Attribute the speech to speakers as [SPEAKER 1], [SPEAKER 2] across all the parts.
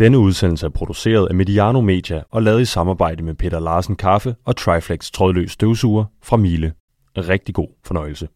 [SPEAKER 1] Denne udsendelse er produceret af Mediano Media og lavet i samarbejde med Peter Larsen Kaffe og Triflex trådløs støvsuger fra Miele. Rigtig god fornøjelse.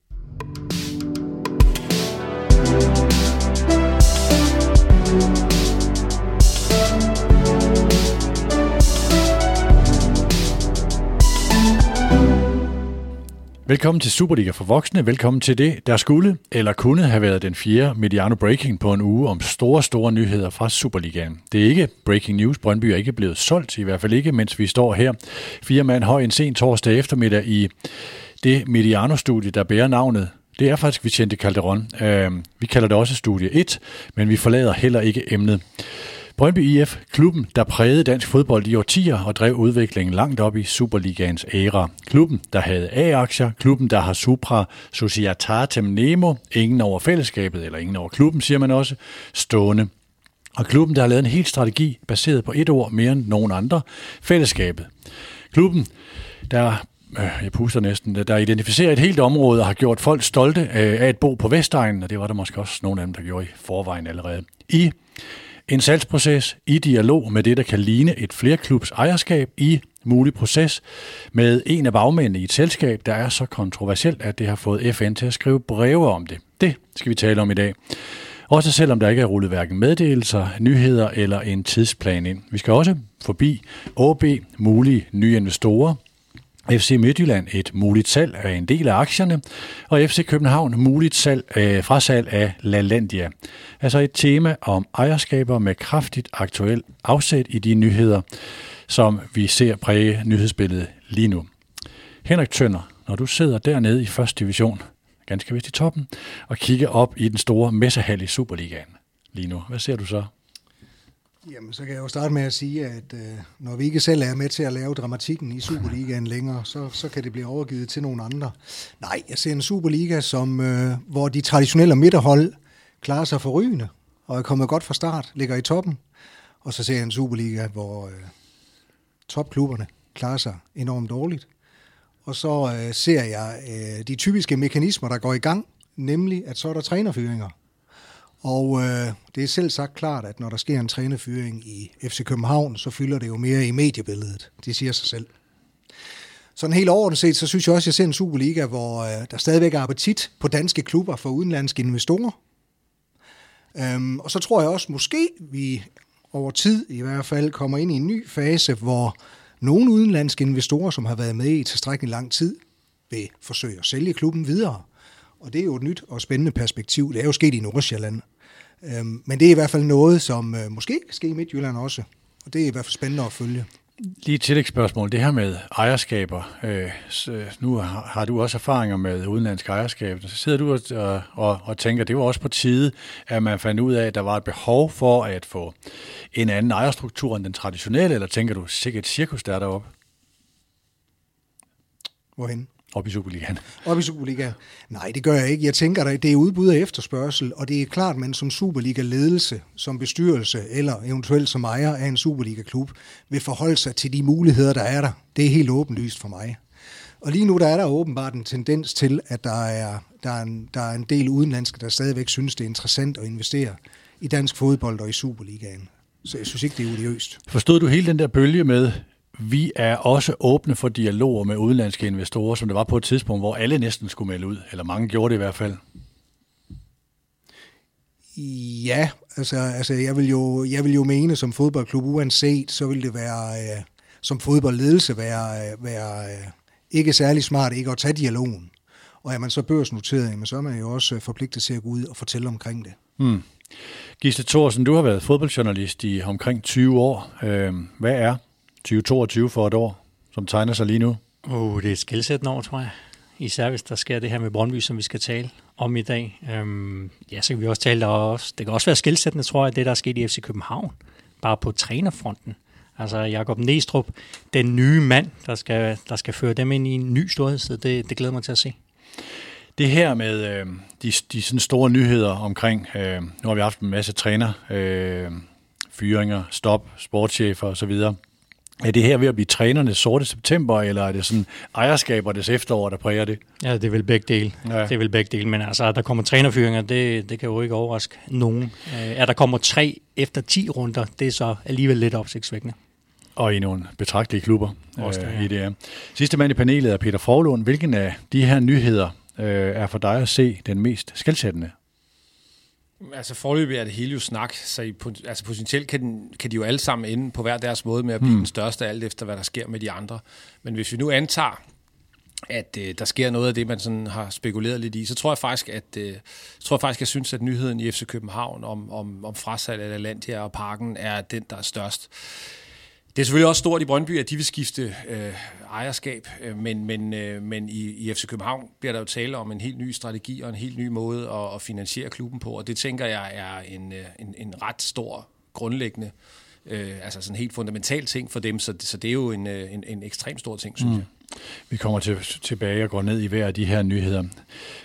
[SPEAKER 2] Velkommen til Superliga for voksne. Velkommen til det, der skulle eller kunne have været den fjerde Mediano Breaking på en uge om store, store nyheder fra Superligaen. Det er ikke breaking news. Brøndby er ikke blevet solgt, i hvert fald ikke, mens vi står her. Fire mand høj en sen torsdag eftermiddag i det Mediano-studie, der bærer navnet det er faktisk Vicente Calderon. Uh, vi kalder det også Studie 1, men vi forlader heller ikke emnet. Brøndby IF, klubben, der prægede dansk fodbold i årtier og drev udviklingen langt op i Superligaens æra. Klubben, der havde A-aktier, klubben, der har Supra Societatem Nemo, ingen over fællesskabet, eller ingen over klubben, siger man også, stående. Og klubben, der har lavet en hel strategi baseret på et ord mere end nogen andre, fællesskabet. Klubben, der øh, jeg puster næsten, der identificerer et helt område og har gjort folk stolte øh, af at bo på Vestegnen, og det var der måske også nogle af dem, der gjorde i forvejen allerede. I en salgsproces i dialog med det, der kan ligne et flerklubs ejerskab i mulig proces med en af bagmændene i et selskab, der er så kontroversielt, at det har fået FN til at skrive breve om det. Det skal vi tale om i dag. Også selvom der ikke er rullet hverken meddelelser, nyheder eller en tidsplan ind. Vi skal også forbi OB, mulige nye investorer, FC Midtjylland et muligt salg af en del af aktierne, og FC København muligt salg, øh, frasalg af LaLandia. Altså et tema om ejerskaber med kraftigt aktuel afsæt i de nyheder, som vi ser præge nyhedsbilledet lige nu. Henrik Tønder, når du sidder dernede i første division, ganske vist i toppen, og kigger op i den store messehal i Superligaen lige nu, hvad ser du så?
[SPEAKER 3] Jamen, så kan jeg jo starte med at sige, at øh, når vi ikke selv er med til at lave dramatikken i Superligaen længere, så, så kan det blive overgivet til nogle andre. Nej, jeg ser en Superliga, som, øh, hvor de traditionelle midterhold klarer sig forrygende, og er kommet godt fra start, ligger i toppen. Og så ser jeg en Superliga, hvor øh, topklubberne klarer sig enormt dårligt. Og så øh, ser jeg øh, de typiske mekanismer, der går i gang, nemlig at så er der trænerfyringer. Og øh, det er selv sagt klart, at når der sker en trænerfyring i FC København, så fylder det jo mere i mediebilledet. Det siger sig selv. Sådan helt overordnet set, så synes jeg også, at jeg ser en Superliga, hvor øh, der stadigvæk er appetit på danske klubber for udenlandske investorer. Øhm, og så tror jeg også, måske vi over tid i hvert fald kommer ind i en ny fase, hvor nogle udenlandske investorer, som har været med i tilstrækkelig lang tid, vil forsøge at sælge klubben videre. Og det er jo et nyt og spændende perspektiv. Det er jo sket i Nordsjælland. Øhm, men det er i hvert fald noget, som øh, måske kan ske i Midtjylland også. Og det er i hvert fald spændende at følge.
[SPEAKER 2] Lige et tillægsspørgsmål. Det her med ejerskaber. Øh, så nu har, har du også erfaringer med udenlandske ejerskab. Så sidder du og, og, og tænker, det var også på tide, at man fandt ud af, at der var et behov for at få en anden ejerstruktur end den traditionelle, eller tænker du, sikkert et cirkus der er deroppe?
[SPEAKER 3] Hvorhen?
[SPEAKER 2] Op i Superligaen?
[SPEAKER 3] Op i Superligaen? Nej, det gør jeg ikke. Jeg tænker, at det er udbud af efterspørgsel, og det er klart, at man som Superliga-ledelse, som bestyrelse eller eventuelt som ejer af en Superliga-klub, vil forholde sig til de muligheder, der er der. Det er helt åbenlyst for mig. Og lige nu der er der åbenbart en tendens til, at der er, der, er en, der er en del udenlandske, der stadigvæk synes, det er interessant at investere i dansk fodbold og i Superligaen. Så jeg synes ikke, det er odiøst.
[SPEAKER 2] Forstod du hele den der bølge med, vi er også åbne for dialoger med udenlandske investorer, som det var på et tidspunkt, hvor alle næsten skulle melde ud, eller mange gjorde det i hvert fald.
[SPEAKER 3] Ja, altså, altså jeg, vil jo, jeg vil jo mene som fodboldklub, uanset, så vil det være, øh, som fodboldledelse være, øh, være øh, ikke særlig smart ikke at tage dialogen. Og er man så børsnoteret, så er man jo også forpligtet til at gå ud og fortælle omkring det.
[SPEAKER 2] Mm. Gisle Thorsen, du har været fodboldjournalist i omkring 20 år. Øh, hvad er 2022 for et år, som tegner sig lige nu?
[SPEAKER 4] Oh, det er et skældsættende år, tror jeg. Især hvis der sker det her med Brøndby, som vi skal tale om i dag. Øhm, ja, så kan vi også tale der også. Det kan også være skældsættende, tror jeg, det der er sket i FC København. Bare på trænerfronten. Altså Jakob Næstrup, den nye mand, der skal, der skal føre dem ind i en ny storhedstid, det, det glæder mig til at se.
[SPEAKER 2] Det her med øh, de, de sådan store nyheder omkring, øh, nu har vi haft en masse træner, øh, fyringer, stop, sportschefer osv., Er det her ved at blive trænernes sorte september, eller er det sådan ejerskabernes efterår, der præger det?
[SPEAKER 4] Ja, det er vel begge dele. Ja. Det er vel begge dele, men altså, at der kommer trænerfyringer, det, det kan jo ikke overraske nogen. Øh, at der kommer tre efter 10 runder, det er så alligevel lidt opsigtsvækkende.
[SPEAKER 2] Og i nogle betragtelige klubber Også øh, ja. i det. Sidste mand i panelet er Peter Forlund. Hvilken af de her nyheder øh, er for dig at se den mest skældsættende?
[SPEAKER 5] Altså forløbig er det hele jo snak, så i, altså potentielt kan, den, kan de jo alle sammen ende på hver deres måde med at blive hmm. den største, alt efter hvad der sker med de andre. Men hvis vi nu antager, at øh, der sker noget af det, man sådan har spekuleret lidt i, så tror jeg faktisk, at øh, tror jeg faktisk, jeg synes, at nyheden i FC København om, om, om frasalg af Atlantia og Parken er den, der er størst. Det er selvfølgelig også stort i Brøndby, at de vil skifte øh, ejerskab, øh, men, men, øh, men i, i FC København bliver der jo tale om en helt ny strategi og en helt ny måde at, at finansiere klubben på, og det tænker jeg er en, øh, en, en ret stor grundlæggende, øh, altså sådan en helt fundamental ting for dem, så, så det er jo en, øh, en, en ekstremt stor ting, synes mm. jeg.
[SPEAKER 2] Vi kommer til, tilbage og går ned i hver af de her nyheder.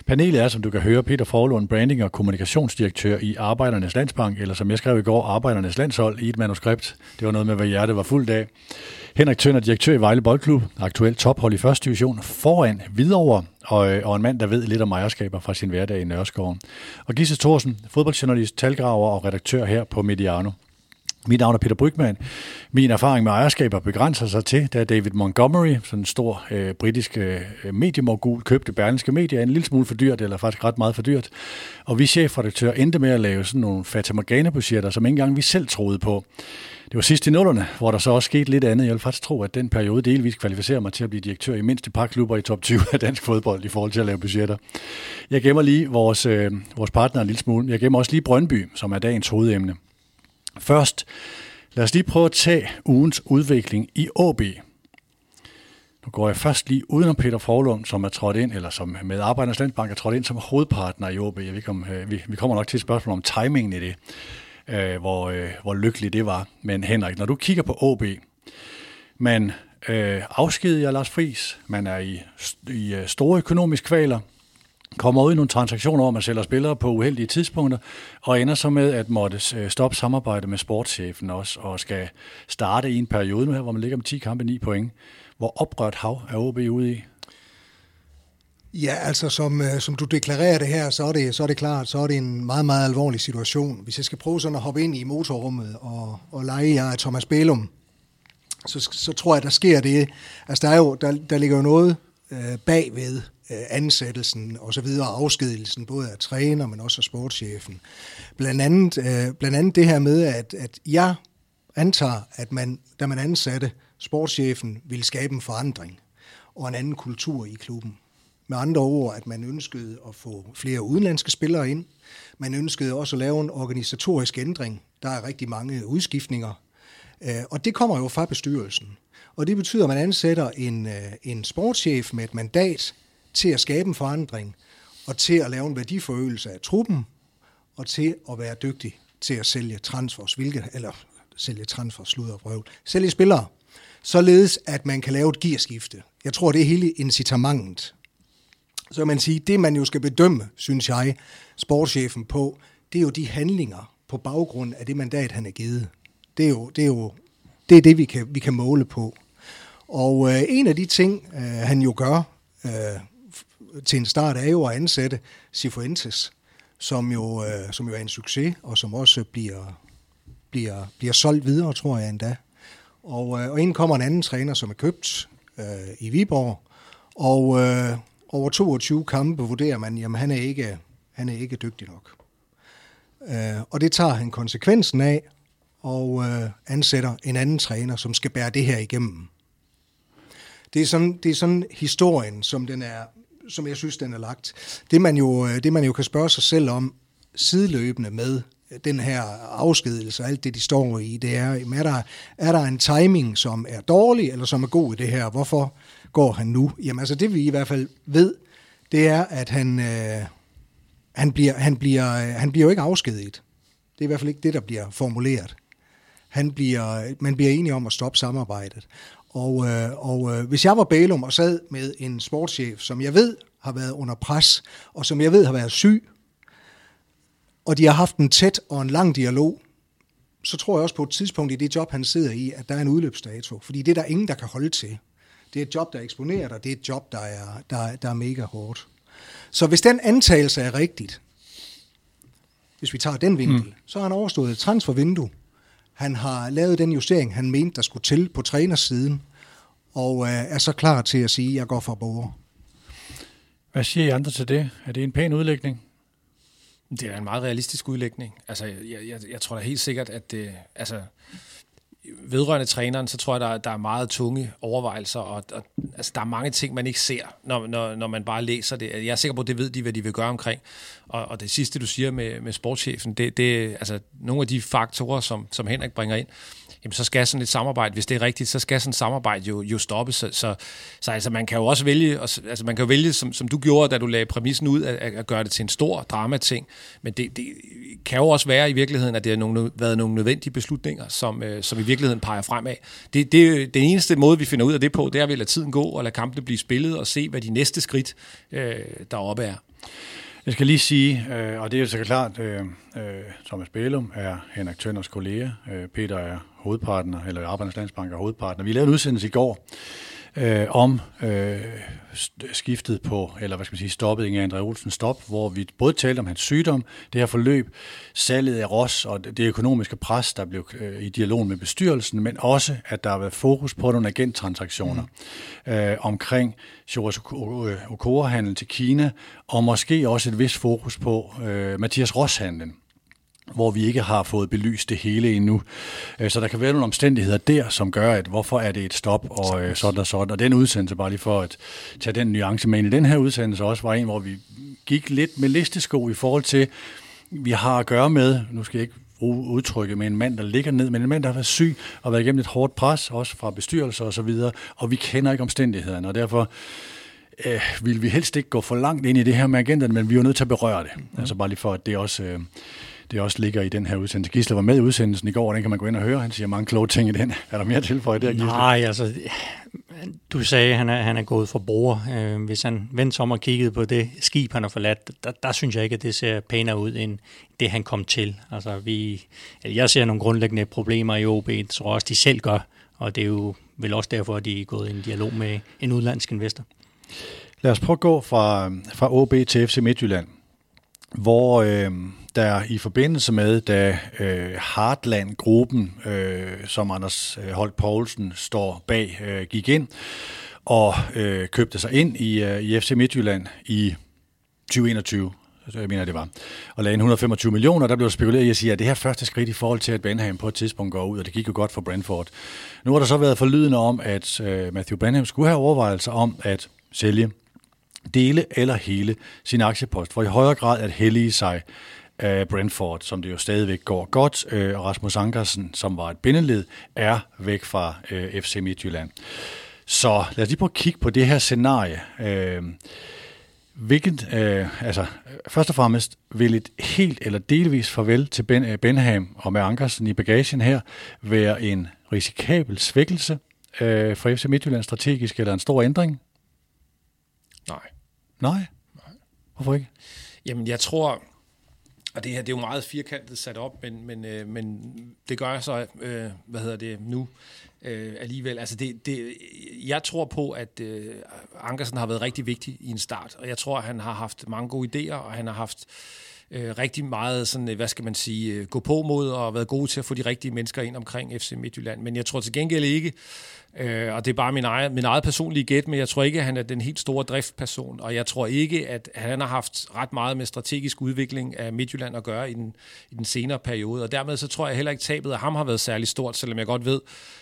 [SPEAKER 2] Panelet er, som du kan høre, Peter Forlund, branding og kommunikationsdirektør i Arbejdernes Landsbank, eller som jeg skrev i går, Arbejdernes Landshold i et manuskript. Det var noget med, hvad hjertet var fuldt af. Henrik Tønder, direktør i Vejle Boldklub, aktuelt tophold i første division, foran Hvidovre, og, og en mand, der ved lidt om ejerskaber fra sin hverdag i Nørreskoven. Og Gisse Thorsen, fodboldjournalist, talgraver og redaktør her på Mediano. Mit navn er Peter Brygman. Min erfaring med ejerskaber begrænser sig til, da David Montgomery, sådan en stor øh, britisk øh, mediemorgul, købte Berlingske Media en lille smule for dyrt, eller faktisk ret meget for dyrt. Og vi chefredaktører endte med at lave sådan nogle fatamorgana-budgetter, som ikke engang vi selv troede på. Det var sidst i nullerne, hvor der så også skete lidt andet. Jeg vil faktisk tro, at den periode delvis kvalificerer mig til at blive direktør i mindste par klubber i top 20 af dansk fodbold i forhold til at lave budgetter. Jeg gemmer lige vores, øh, vores partner en lille smule. Jeg gemmer også lige Brøndby, som er dagens hovedemne. Først, lad os lige prøve at tage ugens udvikling i AB. Nu går jeg først lige udenom Peter Forlund, som er trådt ind, eller som med Arbejdernes Landbank er trådt ind som hovedpartner i AB. Jeg ved om, øh, vi, vi kommer nok til et spørgsmål om timingen i det, øh, hvor, øh, hvor lykkeligt det var. Men Henrik, når du kigger på AB, man øh, afskediger Lars Friis, man er i, i øh, store økonomiske kvaler, kommer ud i nogle transaktioner, hvor man sælger spillere på uheldige tidspunkter, og ender så med at måtte øh, stoppe samarbejde med sportschefen også, og skal starte i en periode nu her, hvor man ligger med 10 kampe 9 point. Hvor oprørt hav er OB ude i?
[SPEAKER 3] Ja, altså som, øh, som du deklarerer det her, så er det, så er det klart, så er det en meget, meget alvorlig situation. Hvis jeg skal prøve sådan at hoppe ind i motorrummet og, og lege jeg Thomas Bælum, så, så tror jeg, der sker det. Altså der, er jo, der, der ligger jo noget øh, bagved Øh, ansættelsen og så videre, afskedelsen både af træner, men også af sportschefen. Blandt andet, øh, blandt andet det her med, at, at jeg antager, at man, da man ansatte sportschefen, ville skabe en forandring og en anden kultur i klubben. Med andre ord, at man ønskede at få flere udenlandske spillere ind. Man ønskede også at lave en organisatorisk ændring. Der er rigtig mange udskiftninger. Øh, og det kommer jo fra bestyrelsen. Og det betyder, at man ansætter en, en sportschef med et mandat til at skabe en forandring, og til at lave en værdiforøgelse af truppen, og til at være dygtig til at sælge transfers, hvilket, eller sælge transfers, sludder og røv, sælge spillere, således at man kan lave et gearskifte. Jeg tror, det er hele incitamentet. Så man sige, det man jo skal bedømme, synes jeg, sportschefen på, det er jo de handlinger på baggrund af det mandat, han er givet. Det er jo det, er jo, det, er det vi, kan, vi kan måle på. Og øh, en af de ting, øh, han jo gør, øh, til en start er jo at ansætte Sifuentes, som jo, øh, som jo er en succes, og som også bliver, bliver, bliver solgt videre, tror jeg endda. Og, øh, og ind kommer en anden træner, som er købt øh, i Viborg, og øh, over 22 kampe vurderer man, jamen han er ikke, han er ikke dygtig nok. Øh, og det tager han konsekvensen af, og øh, ansætter en anden træner, som skal bære det her igennem. Det er sådan, det er sådan historien, som den er som jeg synes, den er lagt. Det man jo, øh, det man jo kan spørge sig selv om sideløbende med den her afskedelse og alt det, de står i, det er, er der, er der en timing, som er dårlig, eller som er god i det her? Hvorfor går han nu? Jamen altså, det vi i hvert fald ved, det er, at han, øh, han, bliver, han, bliver, øh, han bliver jo ikke afskediget. Det er i hvert fald ikke det, der bliver formuleret. Han bliver, man bliver enige om at stoppe samarbejdet. Og, øh, og øh, hvis jeg var Bælum og sad med en sportschef, som jeg ved har været under pres, og som jeg ved har været syg, og de har haft en tæt og en lang dialog, så tror jeg også på et tidspunkt i det job, han sidder i, at der er en udløbsdato. Fordi det er der ingen, der kan holde til. Det er et job, der er eksponeret, og det er et job, der er, der, der er mega hårdt. Så hvis den antagelse er rigtigt, hvis vi tager den vinkel, mm. så har han overstået et transfervindue. Han har lavet den justering, han mente, der skulle til på trænersiden, og øh, er så klar til at sige, at jeg går for borger.
[SPEAKER 2] Hvad siger I andre til det? Er det en pæn udlægning?
[SPEAKER 5] Det er en meget realistisk udlægning. Altså, jeg, jeg, jeg tror da helt sikkert, at det, altså, vedrørende træneren, så tror jeg, der, der er meget tunge overvejelser, og, og altså, der er mange ting, man ikke ser, når, når, når man bare læser det. Jeg er sikker på, at det ved de, hvad de vil gøre omkring. Og, og det sidste, du siger med, med sportschefen, det, det altså nogle af de faktorer, som, som Henrik bringer ind, jamen så skal sådan et samarbejde, hvis det er rigtigt, så skal sådan et samarbejde jo, jo stoppes. Så, så, så altså, man kan jo også vælge, altså man kan jo vælge, som, som du gjorde, da du lagde præmissen ud, at, at gøre det til en stor dramating. Men det, det kan jo også være i virkeligheden, at det har nogle, været nogle nødvendige beslutninger, som, øh, som i virkeligheden peger fremad. Det, det, den eneste måde, vi finder ud af det på, det er at lade tiden gå og lade kampene blive spillet og se, hvad de næste skridt øh, deroppe er.
[SPEAKER 2] Jeg skal lige sige, øh, og det er jo så klart, øh, øh, Thomas Bælum er Henrik Tønders kollega, øh, Peter er hovedpartner, eller Arbejdernes Landsbank er hovedpartner. Vi lavede en udsendelse i går øh, om øh, skiftet på, eller hvad skal man sige, stoppet Inger André Olsen stop, hvor vi både talte om hans sygdom, det her forløb, salget af Ross og det økonomiske pres, der blev øh, i dialog med bestyrelsen, men også, at der har været fokus på nogle agenttransaktioner mm. øh, omkring Shoras Okora-handel til Kina, og måske også et vis fokus på øh, Mathias Ross-handlen hvor vi ikke har fået belyst det hele endnu. Øh, så der kan være nogle omstændigheder der, som gør, at hvorfor er det et stop, og øh, sådan og sådan. Og den udsendelse, bare lige for at tage den nuance med ind i den her udsendelse, også var en, hvor vi gik lidt med listesko i forhold til, vi har at gøre med, nu skal jeg ikke bruge udtrykket med en mand, der ligger ned, men en mand, der har været syg og været igennem et hårdt pres, også fra bestyrelser og så videre, og vi kender ikke omstændighederne, og derfor øh, vil vi helst ikke gå for langt ind i det her med agenterne, men vi er jo nødt til at berøre det. Mm. Altså bare lige for, at det også... Øh, det også ligger i den her udsendelse. Gisle var med i udsendelsen i går, og den kan man gå ind og høre. Han siger mange kloge ting i den. Er der mere tilføjet der, Gisle?
[SPEAKER 4] Nej, altså, du sagde, at han er, han er gået for bruger. Øh, hvis han vendte om og kiggede på det skib, han har forladt, der, der synes jeg ikke, at det ser pænere ud, end det, han kom til. Altså, vi, jeg ser nogle grundlæggende problemer i OB, tror også, de selv gør, og det er jo vel også derfor, at de er gået i en dialog med en udlandsk investor.
[SPEAKER 2] Lad os prøve at gå fra, fra OB til FC Midtjylland, hvor øh, der i forbindelse med, da øh, Heartland-gruppen, øh, som Anders øh, Holt Poulsen står bag, øh, gik ind og øh, købte sig ind i, øh, i FC Midtjylland i 2021, øh, jeg mener det var, og lagde 125 millioner, der blev spekuleret i at sige, at det her første skridt i forhold til, at Benham på et tidspunkt går ud, og det gik jo godt for Brentford. Nu har der så været forlydende om, at øh, Matthew Benham skulle have overvejelser om at sælge dele eller hele sin aktiepost, for i højere grad at hellige sig af Brentford, som det jo stadigvæk går godt, øh, og Rasmus Ankersen, som var et bindeled, er væk fra øh, FC Midtjylland. Så lad os lige prøve at kigge på det her scenarie. Øh, hvilket, øh, altså, først og fremmest vil et helt eller delvis farvel til ben, Benham og med Ankersen i bagagen her være en risikabel svækkelse øh, for FC Midtjylland strategisk, eller en stor ændring?
[SPEAKER 5] Nej.
[SPEAKER 2] Nej? Nej. Hvorfor ikke?
[SPEAKER 5] Jamen, jeg tror, og det her, det er jo meget firkantet sat op, men, men, øh, men det gør jeg så, øh, hvad hedder det nu, øh, alligevel. Altså det, det, jeg tror på, at øh, Ankersen har været rigtig vigtig i en start, og jeg tror, at han har haft mange gode idéer, og han har haft øh, rigtig meget, sådan, øh, hvad skal man sige, øh, gå på mod og været god til at få de rigtige mennesker ind omkring FC Midtjylland. Men jeg tror til gengæld ikke, Øh, og det er bare min, egen, min egen personlige gæt, men jeg tror ikke, at han er den helt store driftperson, og jeg tror ikke, at han har haft ret meget med strategisk udvikling af Midtjylland at gøre i den, i den senere periode, og dermed så tror jeg heller ikke, tabet af ham har været særlig stort, selvom jeg godt ved,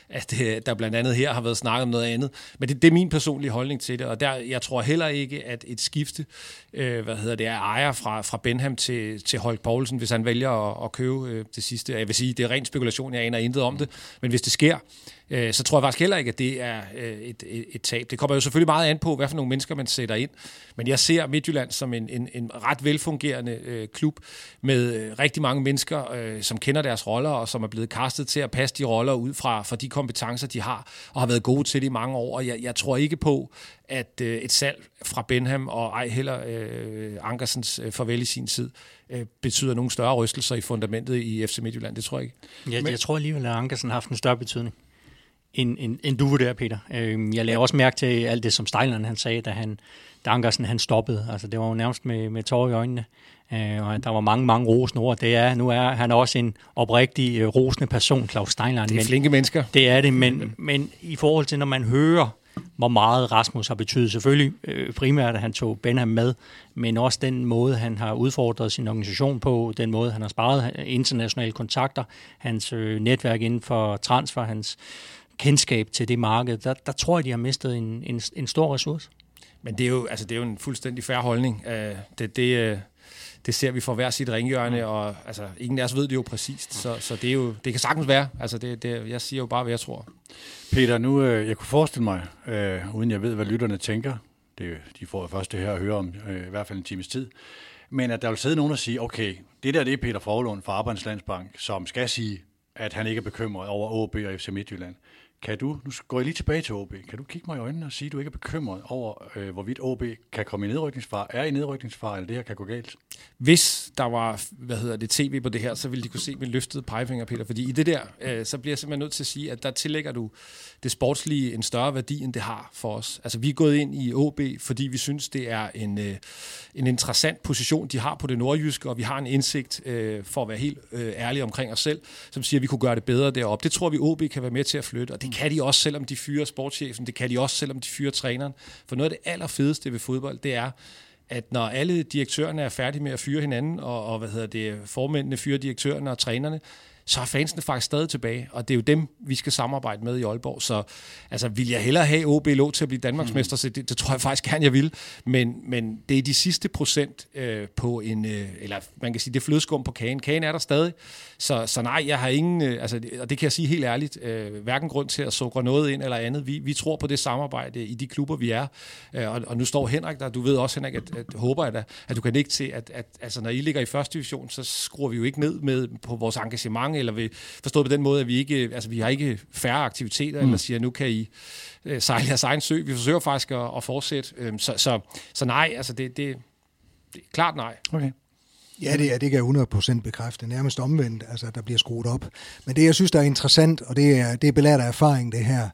[SPEAKER 5] at øh, der blandt andet her har været snakket om noget andet. Men det, det er min personlige holdning til det, og der, jeg tror heller ikke, at et skifte, øh, hvad hedder det, er ejer fra, fra Benham til, til Holk Poulsen, hvis han vælger at, at købe øh, det sidste. Jeg vil sige, det er ren spekulation, jeg aner intet om det, men hvis det sker, øh, så tror jeg faktisk heller ikke, at det er øh, et, et, et tab. Det kommer jo selvfølgelig meget an på, hvad for nogle mennesker man sætter ind. Men jeg ser Midtjylland som en, en, en ret velfungerende øh, klub med øh, rigtig mange mennesker, øh, som kender deres roller og som er blevet kastet til at passe de roller ud fra, fra de kompetencer, de har og har været gode til det i mange år. Og jeg, jeg tror ikke på, at øh, et salg fra Benham og ej heller øh, Ankersens øh, farvel i sin tid øh, betyder nogle større rystelser i fundamentet i FC Midtjylland. Det tror jeg ikke.
[SPEAKER 4] Jeg, Men, jeg tror alligevel, at Ankersen har haft en større betydning end, end, end du vurderer, Peter. Øh, jeg lavede også mærke til alt det, som Stejleren han sagde, da, han, da Ankersen han stoppede. Altså, det var jo nærmest med, med tårer i øjnene. Øh, og der var mange, mange rosende ord. Det er, nu er han også en oprigtig øh, rosende person, Claus Steinlein.
[SPEAKER 5] Det er flinke mennesker.
[SPEAKER 4] Det er det, men, men i forhold til, når man hører hvor meget Rasmus har betydet. Selvfølgelig øh, primært, at han tog Benham med, men også den måde, han har udfordret sin organisation på, den måde, han har sparet internationale kontakter, hans øh, netværk inden for transfer, hans kendskab til det marked, der, der tror jeg, de har mistet en, en, en stor ressource.
[SPEAKER 5] Men det er jo, altså, det er jo en fuldstændig færre holdning. Uh, det, det, uh, det ser vi for hver sit ringhjørne, og altså, ingen af os ved det jo præcist, så, så det, er jo, det kan sagtens være. Altså, det, det, jeg siger jo bare, hvad jeg tror.
[SPEAKER 2] Peter, nu øh, jeg kunne forestille mig, øh, uden jeg ved, hvad lytterne tænker, det, de får jo først det her at høre om øh, i hvert fald en times tid, men at der vil sidde nogen og sige, okay, det der det er Peter Forlund fra Arbejdslandsbank, som skal sige, at han ikke er bekymret over OB og FC Midtjylland. Kan du, nu går jeg lige tilbage til OB, kan du kigge mig i øjnene og sige, at du ikke er bekymret over, øh, hvorvidt OB kan komme i nedrykningsfar, er i nedrykningsfar, eller det her kan gå galt?
[SPEAKER 5] Hvis der var, hvad hedder det, tv på det her, så ville de kunne se min løftede pegefinger, Peter, fordi i det der, øh, så bliver jeg simpelthen nødt til at sige, at der tillægger du det sportslige en større værdi, end det har for os. Altså, vi er gået ind i OB, fordi vi synes, det er en, øh, en interessant position, de har på det nordjyske, og vi har en indsigt, øh, for at være helt øh, ærlig omkring os selv, som siger, at vi kunne gøre det bedre deroppe. Det tror vi, OB kan være med til at flytte, og det kan de også, selvom de fyrer sportschefen. Det kan de også, selvom de fyrer træneren. For noget af det allerfedeste ved fodbold, det er, at når alle direktørerne er færdige med at fyre hinanden, og, og hvad hedder det, formændene fyrer direktørerne og trænerne, så er fansene faktisk stadig tilbage, og det er jo dem, vi skal samarbejde med i Aalborg. Så altså, vil jeg hellere have OB lov til at blive Danmarksmester, mm. så det, det tror jeg faktisk gerne, jeg vil. Men, men det er de sidste procent øh, på en, øh, eller man kan sige, det er flødeskum på kagen. Kagen er der stadig, så, så nej, jeg har ingen, øh, altså, og det kan jeg sige helt ærligt, øh, hverken grund til at sukre noget ind eller andet. Vi, vi tror på det samarbejde i de klubber, vi er. Øh, og, og nu står Henrik der, du ved også, Henrik, at, at håber jeg da, at du kan ikke til, at, at altså, når I ligger i første division, så skruer vi jo ikke ned med på vores engagement eller vi forstået på den måde, at vi ikke, altså vi har ikke færre aktiviteter, mm. eller siger, nu kan I øh, sejle jeres egen sø. Vi forsøger faktisk at, at fortsætte. Øhm, så, så, så nej, altså det, det, det er klart nej.
[SPEAKER 2] Okay.
[SPEAKER 3] Ja, det, er, det kan jeg 100% bekræfte. Nærmest omvendt, altså der bliver skruet op. Men det, jeg synes, der er interessant, og det er, det er belært af erfaring, det her,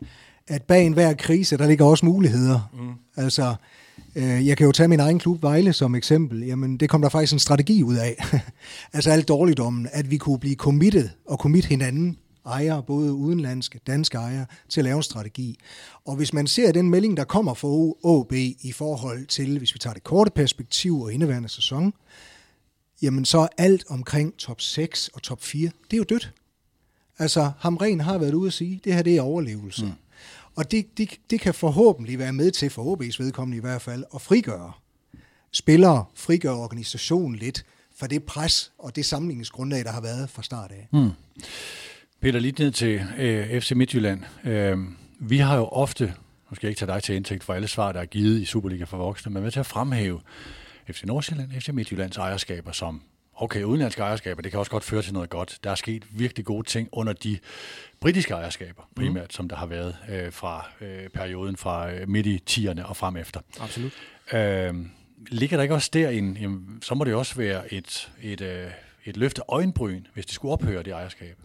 [SPEAKER 3] at bag enhver krise, der ligger også muligheder. Mm. Altså, Øh, jeg kan jo tage min egen klub Vejle som eksempel. Jamen, det kom der faktisk en strategi ud af. altså alt dårligdommen, at vi kunne blive committed og commit hinanden ejere, både udenlandske, danske ejere, til at lave en strategi. Og hvis man ser den melding, der kommer fra OB i forhold til, hvis vi tager det korte perspektiv og indeværende sæson, jamen så er alt omkring top 6 og top 4, det er jo dødt. Altså, Hamren har været ude at sige, det her det er overlevelse. Mm. Og det, det, det kan forhåbentlig være med til, for OB's vedkommende i hvert fald, at frigøre spillere, frigøre organisationen lidt for det pres og det samlingsgrundlag, der har været fra start af.
[SPEAKER 2] Hmm. Peter, lige ned til øh, FC Midtjylland. Øh, vi har jo ofte, nu skal jeg ikke tage dig til indtægt for alle svar, der er givet i Superliga for voksne, men med til at fremhæve FC Nordsjælland, FC Midtjyllands ejerskaber som okay, udenlandske ejerskaber, det kan også godt føre til noget godt. Der er sket virkelig gode ting under de britiske ejerskaber, primært, mm. som der har været øh, fra øh, perioden fra øh, midt i 10'erne og frem efter.
[SPEAKER 5] Absolut.
[SPEAKER 2] Øh, ligger der ikke også der en, jamen, så må det også være et, et, øh, et løfte øjenbryn, hvis det skulle ophøre det ejerskab?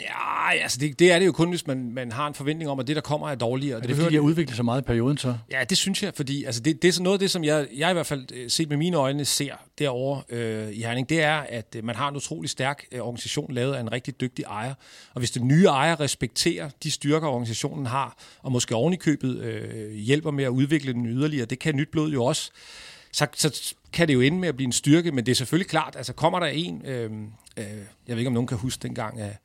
[SPEAKER 5] Ja, altså det, det er det jo kun, hvis man, man har en forventning om, at det, der kommer, er dårligere.
[SPEAKER 2] Er det, det fordi, de har udviklet så meget i perioden så?
[SPEAKER 5] Ja, det synes jeg, fordi altså det, det er sådan noget af det, som jeg, jeg i hvert fald øh, set med mine øjne ser derovre øh, i Herning, det er, at øh, man har en utrolig stærk øh, organisation lavet af en rigtig dygtig ejer. Og hvis den nye ejer respekterer de styrker, organisationen har, og måske oven i købet øh, hjælper med at udvikle den yderligere, det kan nyt blod jo også, så, så kan det jo ende med at blive en styrke, men det er selvfølgelig klart, altså kommer der en, øh, øh, jeg ved ikke om nogen kan huske dengang, at